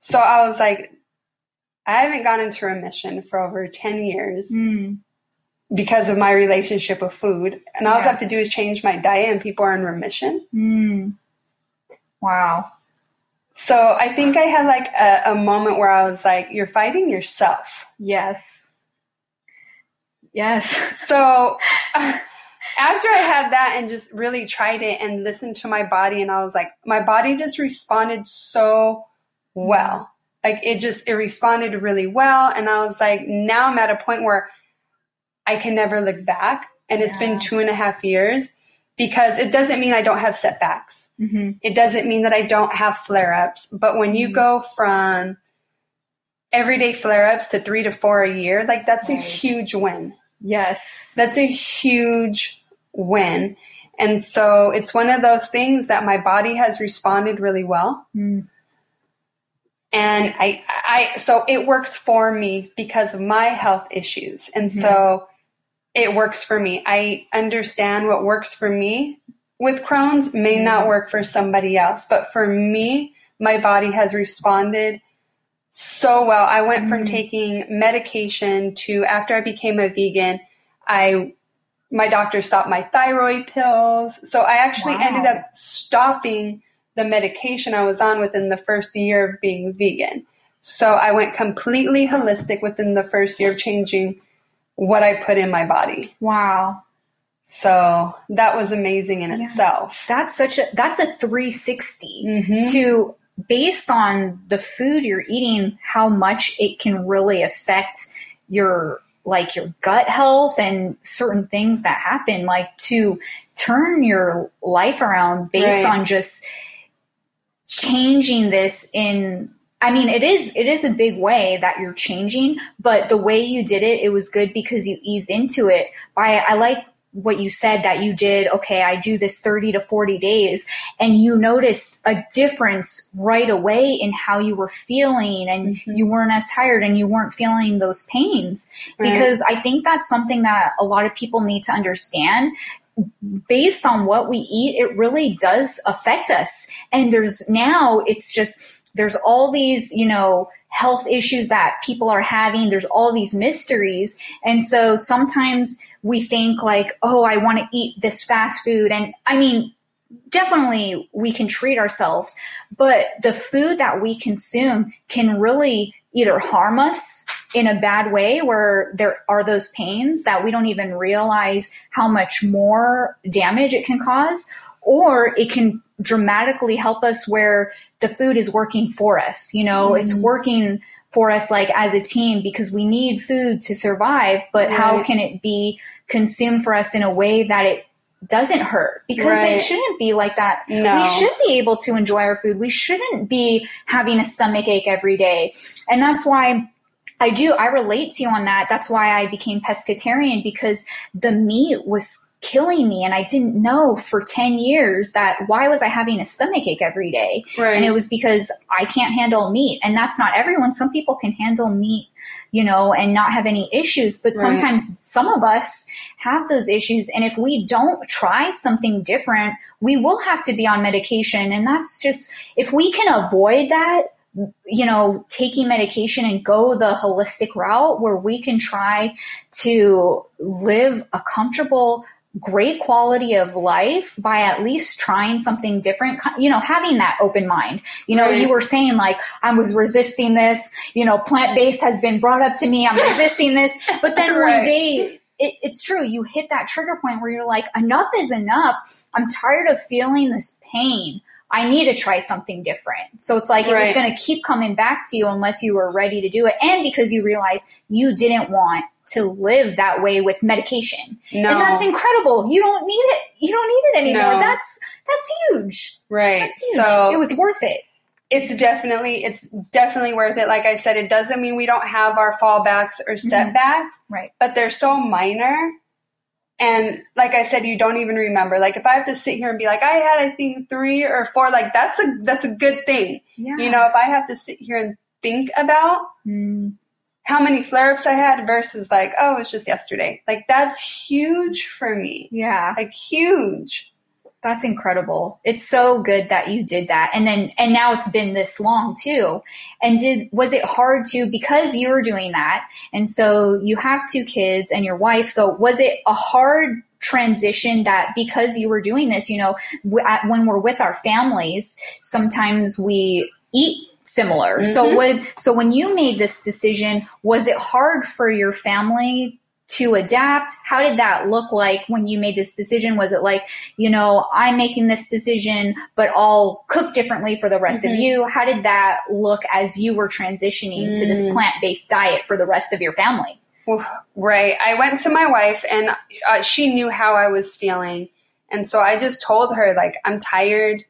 So I was like I haven't gone into remission for over 10 years. Mm. Because of my relationship with food. And all yes. I have to do is change my diet and people are in remission. Mm. Wow. So I think I had like a, a moment where I was like, you're fighting yourself. Yes. Yes. So after I had that and just really tried it and listened to my body, and I was like, my body just responded so well. Like it just, it responded really well. And I was like, now I'm at a point where I can never look back. And it's yeah. been two and a half years because it doesn't mean I don't have setbacks. Mm-hmm. It doesn't mean that I don't have flare ups. But when you mm-hmm. go from everyday flare ups to three to four a year, like that's right. a huge win. Yes. That's a huge win. And so it's one of those things that my body has responded really well. Mm. And I, I, so it works for me because of my health issues. And mm-hmm. so it works for me. I understand what works for me with Crohn's may mm-hmm. not work for somebody else, but for me, my body has responded so well. I went from mm-hmm. taking medication to after I became a vegan, I my doctor stopped my thyroid pills. So I actually wow. ended up stopping the medication I was on within the first year of being vegan. So I went completely holistic within the first year of changing what I put in my body. Wow. So that was amazing in yeah. itself. That's such a that's a 360 mm-hmm. to based on the food you're eating, how much it can really affect your like your gut health and certain things that happen, like to turn your life around based right. on just changing this in I mean, it is it is a big way that you're changing, but the way you did it, it was good because you eased into it. By I like what you said that you did. Okay, I do this 30 to 40 days, and you noticed a difference right away in how you were feeling, and mm-hmm. you weren't as tired, and you weren't feeling those pains. Right. Because I think that's something that a lot of people need to understand based on what we eat, it really does affect us. And there's now, it's just, there's all these, you know, health issues that people are having. There's all these mysteries. And so sometimes we think like, oh, I want to eat this fast food. And I mean, definitely we can treat ourselves, but the food that we consume can really either harm us in a bad way where there are those pains that we don't even realize how much more damage it can cause, or it can dramatically help us where the food is working for us. You know, mm. it's working for us like as a team because we need food to survive, but right. how can it be consumed for us in a way that it doesn't hurt because right. it shouldn't be like that. No. We should be able to enjoy our food. We shouldn't be having a stomach ache every day. And that's why I do, I relate to you on that. That's why I became pescatarian because the meat was killing me and I didn't know for 10 years that why was I having a stomach ache every day? Right. And it was because I can't handle meat. And that's not everyone. Some people can handle meat, you know, and not have any issues, but right. sometimes some of us have those issues. And if we don't try something different, we will have to be on medication. And that's just, if we can avoid that, you know, taking medication and go the holistic route where we can try to live a comfortable great quality of life by at least trying something different you know having that open mind you know right. you were saying like i was resisting this you know plant-based has been brought up to me i'm resisting this but then right. one day it, it's true you hit that trigger point where you're like enough is enough i'm tired of feeling this pain I need to try something different. So it's like it was going to keep coming back to you unless you were ready to do it. And because you realized you didn't want to live that way with medication. No. And that's incredible. You don't need it. You don't need it anymore. No. That's, that's huge. right. That's huge. So it was worth it. it's definitely it's definitely worth it. Like I said, it doesn't mean we don't have our fallbacks or setbacks, Right. but they're so minor. And like I said, you don't even remember. Like if I have to sit here and be like, I had I think three or four, like that's a that's a good thing. Yeah. You know, if I have to sit here and think about Mm, how many flare ups I had versus like, oh, it's just yesterday. Like that's huge for me. yeah. Like huge. That's incredible. It's so good that you did that. And then and now it's been this long too. And did was it hard to because you were doing that and so you have two kids and your wife. So was it a hard transition that because you were doing this, you know, when we're with our families, sometimes we eat similar. So Mhm. when so when you made this decision, was it hard for your family to adapt? How did that look like when you made this decision? Was it like, you know, I'm making this decision, but I'll cook differently for the rest of Mhm. you? How did that look as you were transitioning to this Mm. plant based diet for the rest of your family? Right. I went to my wife and uh, she knew how I was feeling. And so I just told her, like, I'm tired.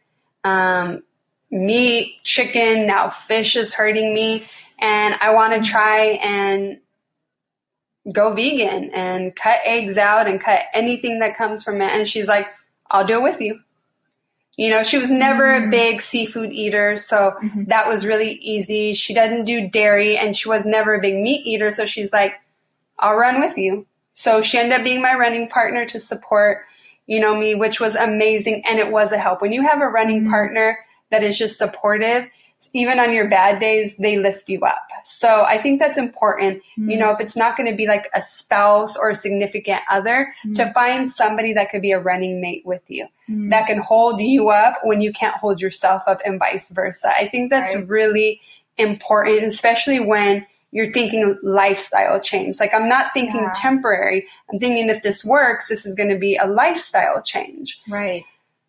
Um, meat, chicken, now fish is hurting me. And I want to try and go vegan and cut eggs out and cut anything that comes from it. And she's like, I'll do it with you. You know, she was never a Mm. big seafood eater. So Mhm. that was really easy. She doesn't do dairy and she was never a big meat eater. So she's like, I'll run with you. So she ended up being my running partner to support, you know, me, which was amazing. And it was a help. When you have a running Mhm. partner that is just supportive, even on your bad days, they lift you up. So I think that's important. You know, if it's not going to be like a spouse or a significant other, to find somebody that could be a running mate with you Mm. that can hold you up when you can't hold yourself up and vice versa. I think that's Right. really important, especially when you're thinking lifestyle change. Like I'm not thinking Yeah. temporary. I'm thinking if this works, this is going to be a lifestyle change. right.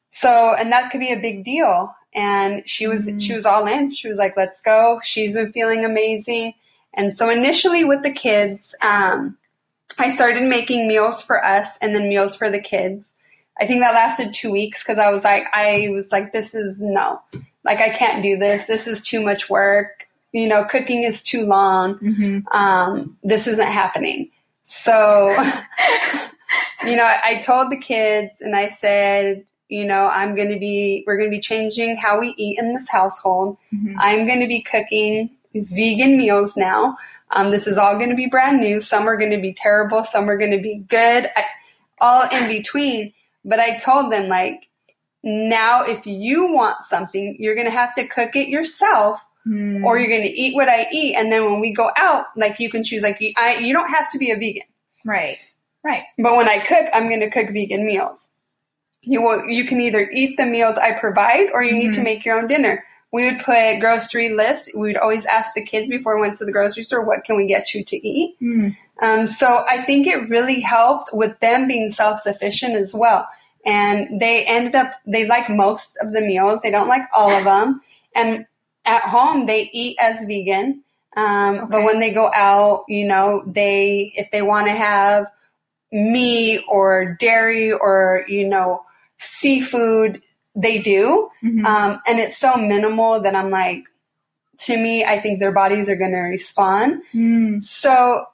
So, and that could be a big deal. And she was Mhm. she was all in. She was like, "Let's go." She's been feeling amazing. And so initially with the kids, um, I started making meals for us and then meals for the kids. I think that lasted two weeks because I was like, I was like, this is no, like I can't do this. This is too much work. You know, cooking is too long. Mm-hmm. Um, this isn't happening. So, you know, I told the kids and I said, you know, I'm going to be, we're going to be changing how we eat in this household. Mhm. I'm going to be cooking vegan meals now. Um, this is all going to be brand new. Some are going to be terrible. Some are going to be good. I, all in between. But I told them, like, now if you want something, you're going to have to cook it yourself Mm. or you're going to eat what I eat. And then when we go out, like, you can choose, like, you, I, you don't have to be a vegan. right. Right. But when I cook, I'm going to cook vegan meals. You will, you can either eat the meals I provide or you need to Mhm. make your own dinner. We would put grocery list. We would always ask the kids before we went to the grocery store, what can we get you to eat? Mm. Um, so I think it really helped with them being self-sufficient as well. And they ended up, they like most of the meals. They don't like all of them. And at home, they eat as vegan. Um, But when they go out, you know, they, if they want to have meat or dairy or, you know, seafood, they do. Mhm. Um, and it's so minimal that I'm like, to me, I think their bodies are going to respond. Mm. So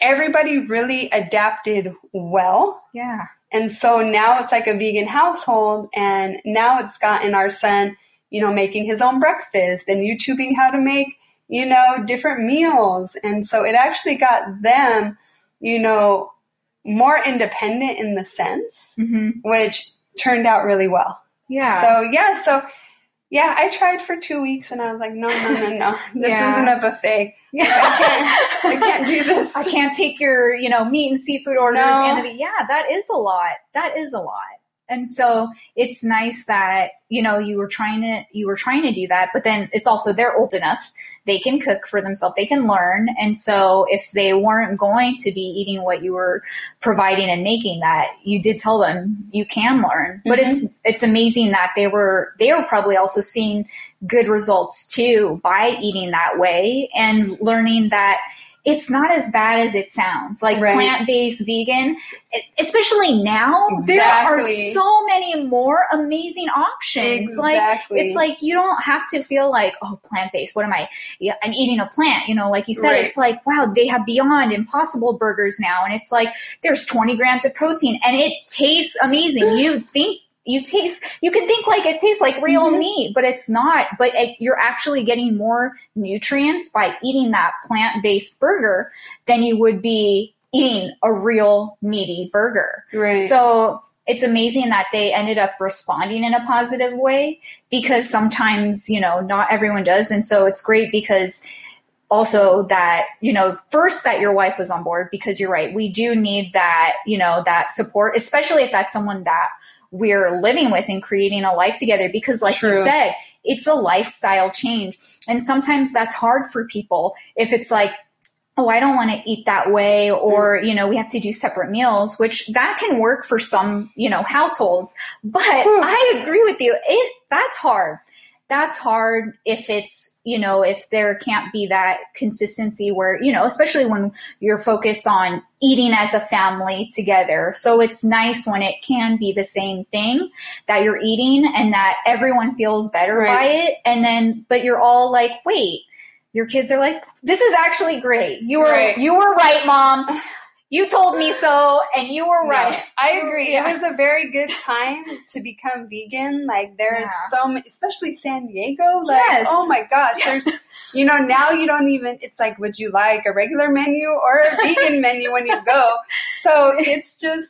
everybody really adapted well. Yeah. And so now it's like a vegan household. And now it's gotten our son, you know, making his own breakfast and YouTubing how to make, you know, different meals. And so it actually got them, you know, more independent in the sense, hmm which turned out really well. Yeah. So yeah, so yeah, I tried for two weeks and I was like, no, no, no, no, this Yeah. isn't a buffet. yeah. I can't, I can't do this. I can't take your, you know, meat and seafood orders No. and yeah, that is a lot. That is a lot. And so it's nice that, you know, you were trying to, you were trying to do that, but then it's also they're old enough. They can cook for themselves. They can learn. And so if they weren't going to be eating what you were providing and making that, you did tell them you can learn. But Mm-hmm. it's, it's amazing that they were, they were probably also seeing good results too by eating that way and learning that it's not as bad as it sounds. Like Right. plant-based vegan, e- especially now, there are so many more amazing options. Like it's like you don't have to feel like, oh, plant-based. What am I? Yeah, I'm eating a plant. You know, like you said, Right. it's like wow, they have Beyond Impossible burgers now, and it's like there's 20 grams of protein, and it tastes amazing. you think you taste you can think like it tastes like real Mhm. meat but it's not but it, you're actually getting more nutrients by eating that plant-based burger than you would be eating a real meaty burger right. so it's amazing that they ended up responding in a positive way because sometimes you know not everyone does and so it's great because also that you know first that your wife was on board because you're right we do need that you know that support especially if that's someone that we're living with and creating a life together because like you said it's a lifestyle change. And sometimes that's hard for people if it's like oh i don't want to eat that way or mm. you know we have to do separate meals which that can work for some you know households. But i agree with you. It that's hard that's hard if it's you know if there can't be that consistency where you know especially when you're focused on eating as a family together so it's nice when it can be the same thing that you're eating and that everyone feels better Right. by it and then but you're all like wait your kids are like this is actually great you were Right. you were right mom you told me so and you were right I agree. Yeah. It was a very good time to become vegan. Like there's Yeah. so many, especially San Diego. Like Yes. oh my gosh, there's you know now you don't even. It's like would you like a regular menu or a vegan menu when you go? So it's just.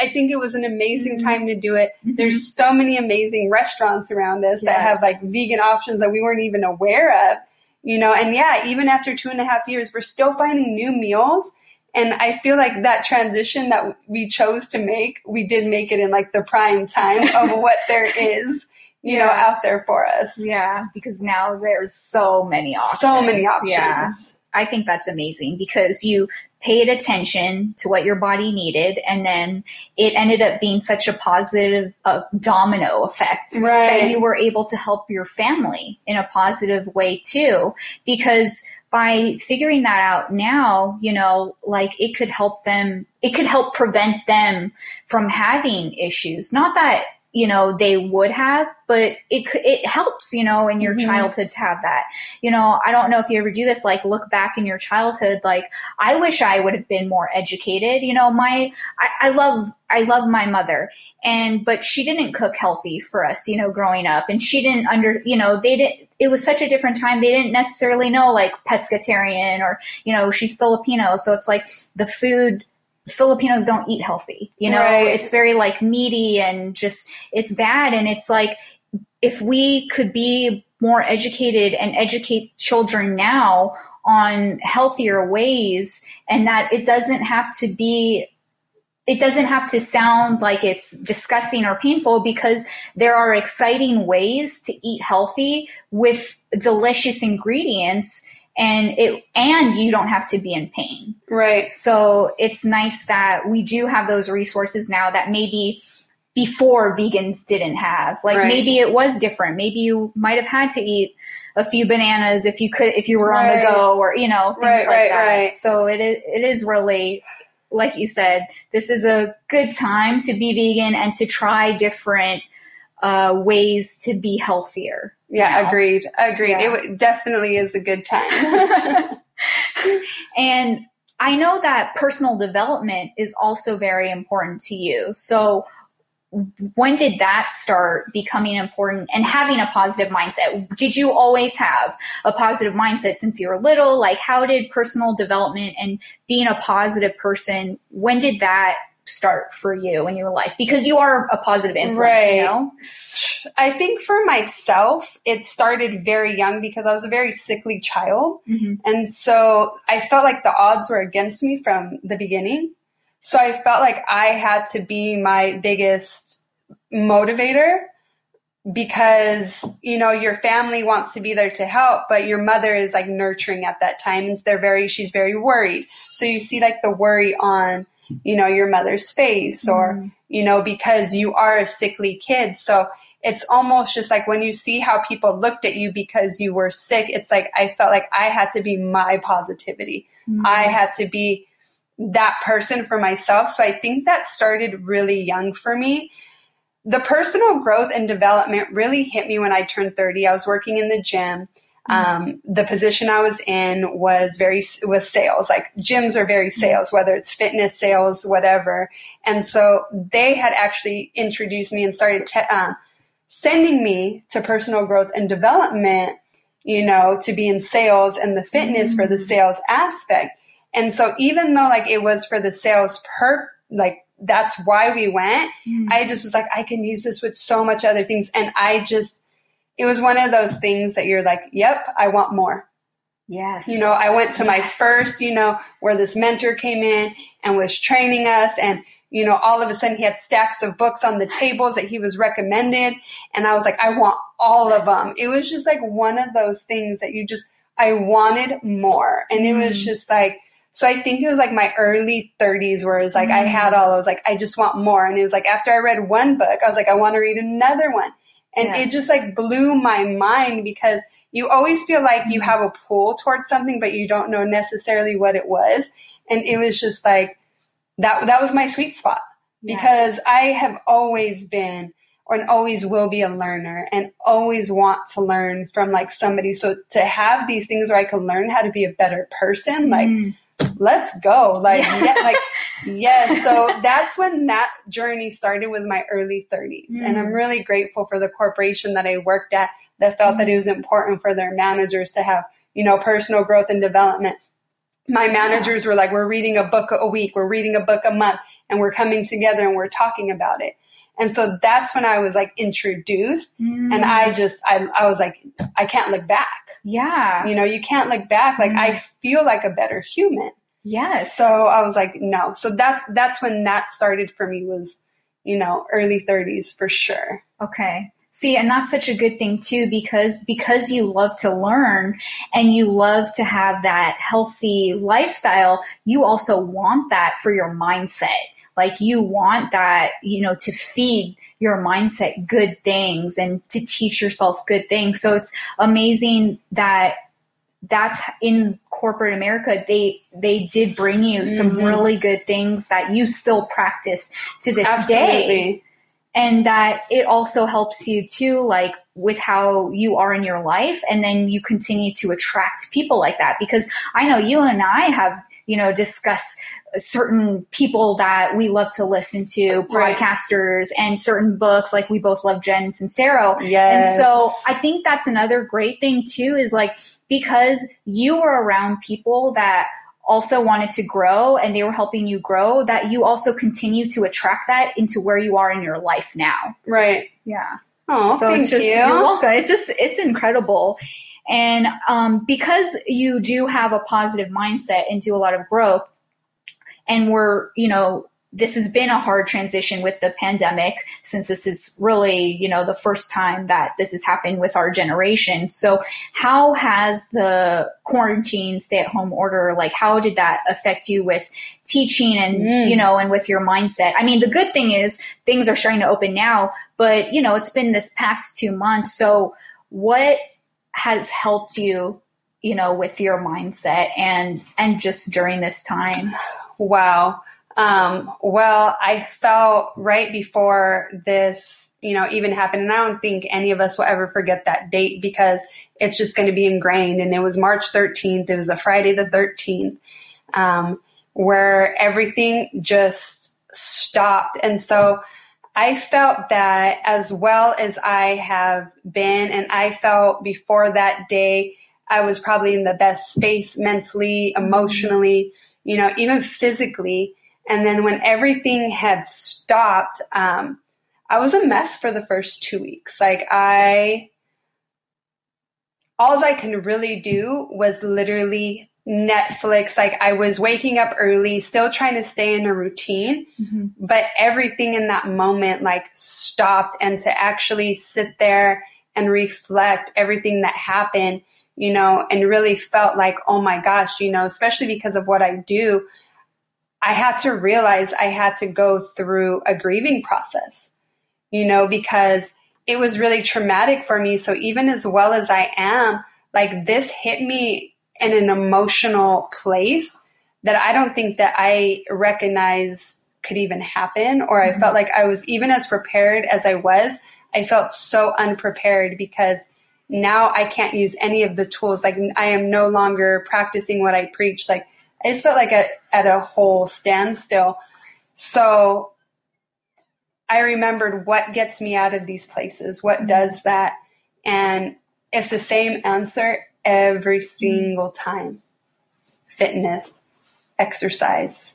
I think it was an amazing Mhm. time to do it. There's so many amazing restaurants around us that have like vegan options that we weren't even aware of. You know, and yeah, even after two and a half years, we're still finding new meals. And I feel like that transition that we chose to make, we did make it in like the prime time of what there is, you know, out there for us. yeah because now there's so many options So many options. yeah I think that's amazing because you paid attention to what your body needed and then it ended up being such a positive uh, domino effect right. that you were able to help your family in a positive way too because by figuring that out now you know like it could help them it could help prevent them from having issues. Not that you know they would have but it could it helps you know in your Mhm. childhood to have that. You know i don't know if you ever do this like look back in your childhood like i wish i would have been more educated. You know my I, I love i love my mother and but she didn't cook healthy for us you know growing up and she didn't under you know they didn't it was such a different time they didn't necessarily know like pescatarian or you know she's filipino so it's like the food Filipinos don't eat healthy. You know, Right. it's very like meaty and just it's bad. And it's like if we could be more educated and educate children now on healthier ways and that it doesn't have to be it doesn't have to sound like it's disgusting or painful because there are exciting ways to eat healthy with delicious ingredients and it and you don't have to be in pain. Right. So it's nice that we do have those resources now that maybe before vegans didn't have. Like Right. maybe it was different. Maybe you might have had to eat a few bananas if you could if you were on the go or you know things Right, like right, that. right. So it is, it is really like you said, this is a good time to be vegan and to try different uh, ways to be healthier. Yeah, now. agreed. Agreed. Yeah. It w- definitely is a good time. and I know that personal development is also very important to you. So, when did that start becoming important and having a positive mindset? Did you always have a positive mindset since you were little? Like, how did personal development and being a positive person, when did that start for you in your life? Because you are a positive influence, Right. you know? I think for myself, it started very young because I was a very sickly child. Mm-hmm. And so I felt like the odds were against me from the beginning. So I felt like I had to be my biggest motivator because you know your family wants to be there to help but your mother is like nurturing at that time and they're very she's very worried so you see like the worry on you know your mother's face or mm. you know because you are a sickly kid so it's almost just like when you see how people looked at you because you were sick it's like i felt like i had to be my positivity mm. i had to be that person for myself so i think that started really young for me the personal growth and development really hit me when I turned 30. I was working in the gym. Mm-hmm. Um, the position I was in was very was sales. Like gyms are very mm-hmm. sales, whether it's fitness sales, whatever. And so they had actually introduced me and started te- uh, sending me to personal growth and development. You know, to be in sales and the fitness mm-hmm. for the mm-hmm. sales aspect. And so even though like it was for the sales per like that's why we went. Mm. I just was like, I can use this with so much other things. And I just, it was one of those things that you're like, yep, I want more. Yes. You know, I went to yes. my first, you know, where this mentor came in and was training us and, you know, all of a sudden he had stacks of books on the tables that he was recommended. And I was like, I want all of them. It was just like one of those things that you just, I wanted more. And it was mm. just like, so I think it was like my early 30s where it was like mm. I had all, I was like, I just want more. And it was like after I read one book, I was like, I want to read another one. And yes. it just like blew my mind because you always feel like you have a pull towards something, but you don't know necessarily what it was. And it was just like that, that was my sweet spot because yes. I have always been or always will be a learner and always want to learn from like somebody. So to have these things where I can learn how to be a better person, like, mm let's go. Like, yeah. like, yes. So that's when that journey started was my early 30s. Mm. And I'm mm. really grateful for the corporation that I worked at that felt mm. that it was important for their managers to have, you know, personal growth and development. My managers yeah. were like, we're reading a book a week, we're reading a book a month, and we're coming together and we're talking about it. And so that's when I was like introduced mm. and I just, I, I was like, I can't look back. Yeah. You know, you can't look back. Like mm. I feel like a better human. Yes. So I was like, no. So that's, that's when that started for me was, you know, early 30s for sure. Okay. See, and that's such a good thing too, because because you love to learn and you love to have that healthy lifestyle, you also want that for your mindset. Like you want that, you know, to feed your mindset good things and to teach yourself good things. So it's amazing that that's in corporate America. They they did bring you mm-hmm. some really good things that you still practice to this Absolutely. day. And that it also helps you too, like with how you are in your life. And then you continue to attract people like that. Because I know you and I have, you know, discussed certain people that we love to listen to, podcasters, right. and certain books. Like we both love Jen Sincero. Yes. And so I think that's another great thing too is like because you were around people that also wanted to grow and they were helping you grow, that you also continue to attract that into where you are in your life now. Right. Yeah. Oh, so it's just you. you're welcome. It's just it's incredible. And um, because you do have a positive mindset and do a lot of growth, and we're, you know, this has been a hard transition with the pandemic since this is really, you know, the first time that this has happened with our generation. So how has the quarantine stay at home order, like how did that affect you with teaching and, mm. you know, and with your mindset? I mean, the good thing is things are starting to open now, but you know, it's been this past two months. So what has helped you, you know, with your mindset and, and just during this time? Wow. Um, well, I felt right before this, you know, even happened, and I don't think any of us will ever forget that date because it's just going to be ingrained. And it was March 13th. It was a Friday the 13th, um, where everything just stopped. And so I felt that as well as I have been, and I felt before that day, I was probably in the best space mentally, emotionally you know, even physically. And then when everything had stopped, um, I was a mess for the first two weeks. Like I, all I can really do was literally Netflix. Like I was waking up early, still trying to stay in a routine, mm-hmm. but everything in that moment like stopped and to actually sit there and reflect everything that happened, you know, and really felt like, oh my gosh, you know, especially because of what I do, I had to realize I had to go through a grieving process, you know, because it was really traumatic for me. So even as well as I am, like this hit me in an emotional place that I don't think that I recognize could even happen or I mm-hmm. felt like I was even as prepared as I was, I felt so unprepared because now I can't use any of the tools. Like I am no longer practicing what I preach. Like I just felt like a, at a whole standstill. So I remembered what gets me out of these places, what mm-hmm. does that. And it's the same answer every mm-hmm. single time fitness, exercise.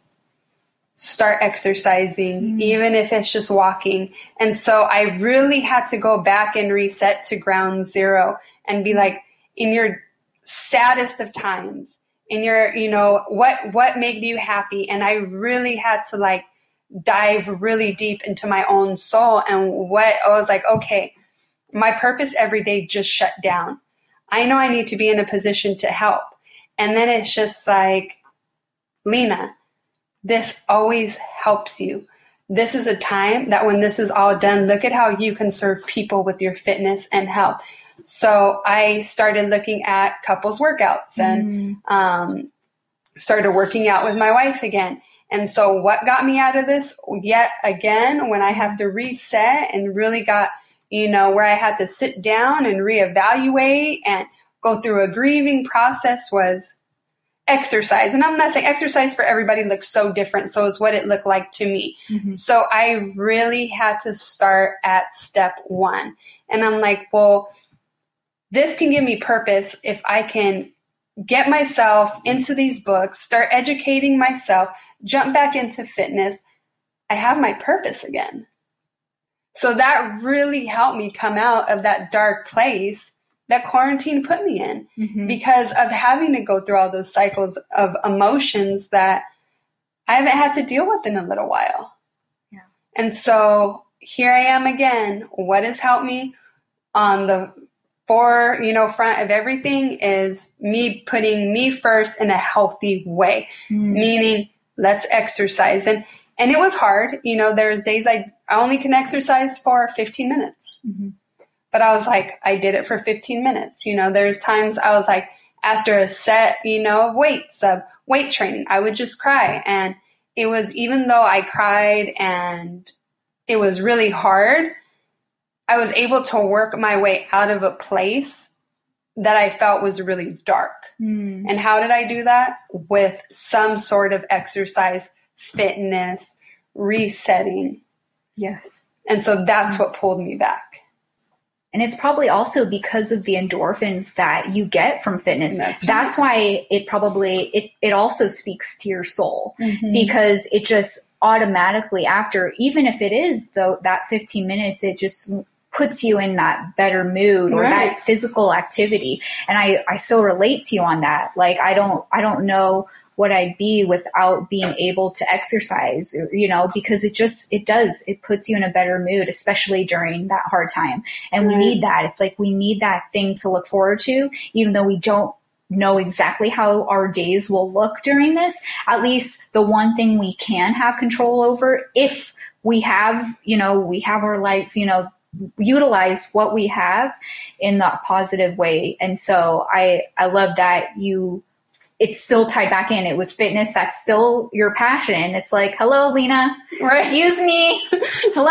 Start exercising, mm-hmm. even if it's just walking. And so I really had to go back and reset to ground zero and be like, in your saddest of times, in your, you know, what, what made you happy? And I really had to like dive really deep into my own soul and what I was like, okay, my purpose every day just shut down. I know I need to be in a position to help. And then it's just like, Lina, this always helps you. This is a time that when this is all done, look at how you can serve people with your fitness and health. So I started looking at couples workouts and mm. um, started working out with my wife again. And so, what got me out of this yet again, when I have to reset and really got, you know, where I had to sit down and reevaluate and go through a grieving process was exercise. And I'm not saying exercise for everybody looks so different. So it's what it looked like to me. Mm-hmm. So I really had to start at step one. And I'm like, well, this can give me purpose if I can get myself into these books, start educating myself, jump back into fitness, I have my purpose again. So that really helped me come out of that dark place that quarantine put me in mm-hmm. because of having to go through all those cycles of emotions that I haven't had to deal with in a little while. Yeah. And so here I am again. What has helped me on the for you know front of everything is me putting me first in a healthy way mm. meaning let's exercise and and it was hard you know there's days i, I only can exercise for 15 minutes mm-hmm. But i was like i did it for 15 minutes you know there's times i was like after a set you know of weights of weight training i would just cry and it was even though i cried and it was really hard I was able to work my way out of a place that I felt was really dark. Mm. And how did I do that? With some sort of exercise, fitness, resetting. Yes. And so that's what pulled me back. And it's probably also because of the endorphins that you get from fitness. That's, that's why it probably it, it also speaks to your soul mm-hmm. because it just automatically after even if it is though that 15 minutes it just puts you in that better mood or right. that physical activity. And I, I so relate to you on that. Like, I don't, I don't know what I'd be without being able to exercise, you know, because it just, it does, it puts you in a better mood, especially during that hard time. And right. we need that. It's like we need that thing to look forward to, even though we don't know exactly how our days will look during this. At least the one thing we can have control over if we have, you know, we have our lights, you know, utilize what we have in that positive way. And so I, I love that you, it's still tied back in. It was fitness. That's still your passion. It's like, hello, Lina, right. use me. hello.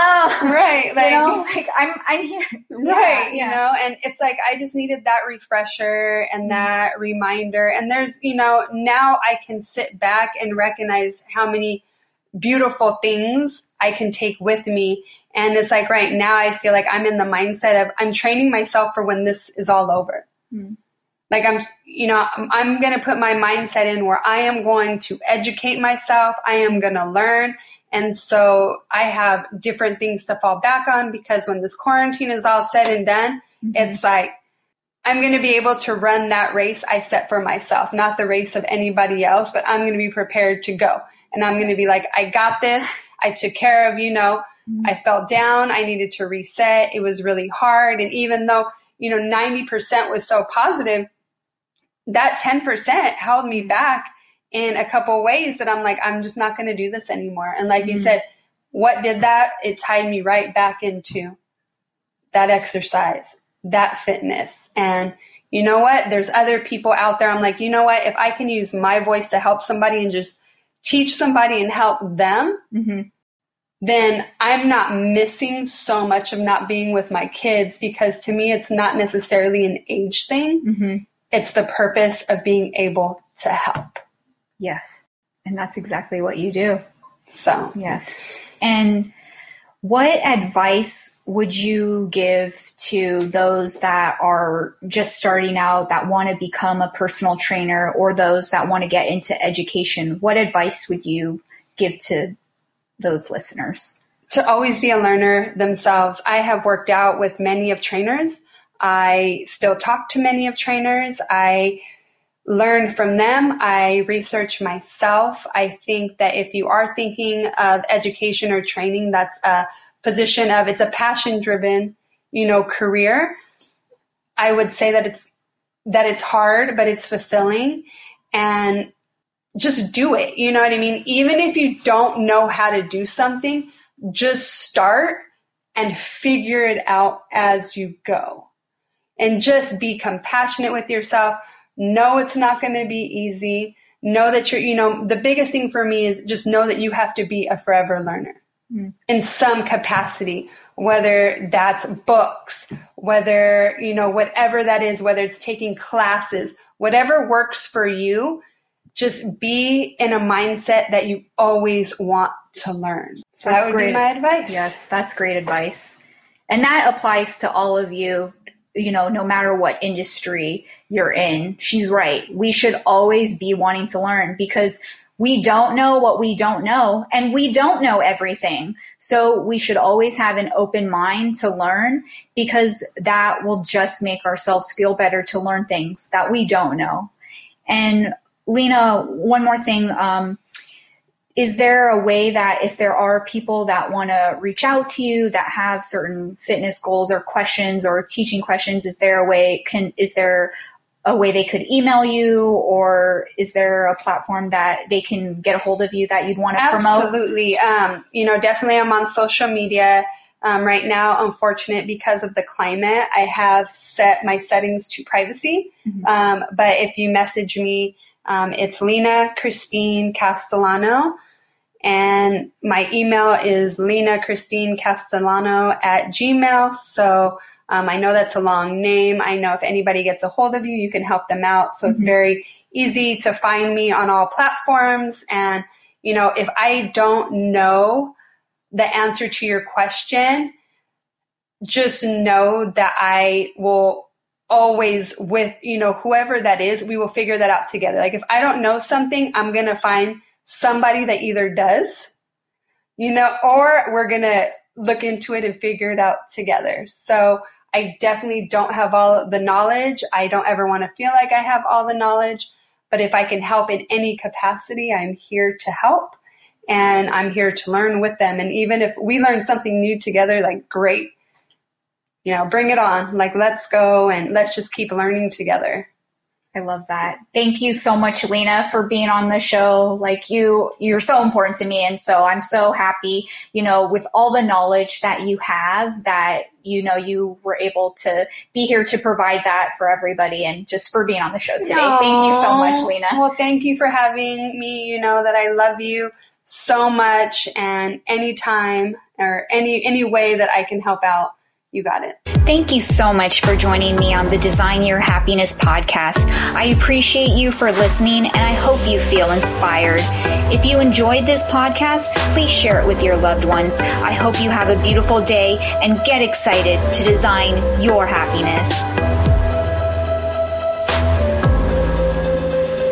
Right. Like, you know, like I'm, I'm here. Right. Yeah, you know, and it's like, I just needed that refresher and mm-hmm. that reminder. And there's, you know, now I can sit back and recognize how many beautiful things I can take with me. And it's like right now, I feel like I'm in the mindset of I'm training myself for when this is all over. Mm. Like I'm, you know, I'm, I'm going to put my mindset in where I am going to educate myself. I am going to learn. And so I have different things to fall back on because when this quarantine is all said and done, mm-hmm. it's like I'm going to be able to run that race I set for myself, not the race of anybody else, but I'm going to be prepared to go. And I'm going to be like, I got this. I took care of, you know, mm-hmm. I fell down. I needed to reset. It was really hard. And even though, you know, 90% was so positive, that 10% held me back in a couple ways that I'm like, I'm just not going to do this anymore. And like mm-hmm. you said, what did that? It tied me right back into that exercise, that fitness. And you know what? There's other people out there. I'm like, you know what? If I can use my voice to help somebody and just teach somebody and help them, mm-hmm. then I'm not missing so much of not being with my kids because to me, it's not necessarily an age thing. Mm-hmm. It's the purpose of being able to help. Yes. And that's exactly what you do. So, yes. And what advice would you give to those that are just starting out that want to become a personal trainer or those that want to get into education? What advice would you give to those listeners? To always be a learner themselves. I have worked out with many of trainers. I still talk to many of trainers. I learn from them. I research myself. I think that if you are thinking of education or training, that's a position of it's a passion driven, you know, career. I would say that it's that it's hard, but it's fulfilling and just do it. You know what I mean? Even if you don't know how to do something, just start and figure it out as you go. And just be compassionate with yourself Know it's not going to be easy. Know that you're, you know, the biggest thing for me is just know that you have to be a forever learner mm. in some capacity, whether that's books, whether, you know, whatever that is, whether it's taking classes, whatever works for you, just be in a mindset that you always want to learn. So that's that would great. be my advice. Yes, that's great advice. And that applies to all of you you know, no matter what industry you're in, she's right. We should always be wanting to learn because we don't know what we don't know and we don't know everything. So we should always have an open mind to learn because that will just make ourselves feel better to learn things that we don't know. And Lina, one more thing. Um, is there a way that if there are people that want to reach out to you that have certain fitness goals or questions or teaching questions is there a way can is there a way they could email you? Or is there a platform that they can get a hold of you that you'd want to promote? Absolutely. Um, you know definitely i'm on social media um, right now unfortunate because of the climate. I have set my settings to privacy. Mm-hmm. um, but if you message me um, it's Lina Christine Castellano. And my email is Lina Christine Castellano at Gmail. So um, I know that's a long name. I know if anybody gets a hold of you, you can help them out. So mm-hmm. it's very easy to find me on all platforms. And, you know, if I don't know the answer to your question, just know that I will always with, you know, whoever that is, we will figure that out together. Like if I don't know something, I'm going to find somebody that either does, you know, or we're going to look into it and figure it out together. So I definitely don't have all the knowledge. I don't ever want to feel like I have all the knowledge. But if I can help in any capacity, I'm here to help and I'm here to learn with them. And even if we learn something new together, like great, you know, bring it on. Like, let's go and let's just keep learning together. I love that. Thank you so much, Lina, for being on the show. Like you, you're so important to me. And so I'm so happy, you know, with all the knowledge that you have that, you know, you were able to be here to provide that for everybody and just for being on the show today. Aww. Thank you so much, Lena. Well, thank you for having me. You know that I love you so much and anytime or any, any way that I can help out you got it. Thank you so much for joining me on the Design Your Happiness podcast. I appreciate you for listening and I hope you feel inspired. If you enjoyed this podcast, please share it with your loved ones. I hope you have a beautiful day and get excited to design your happiness.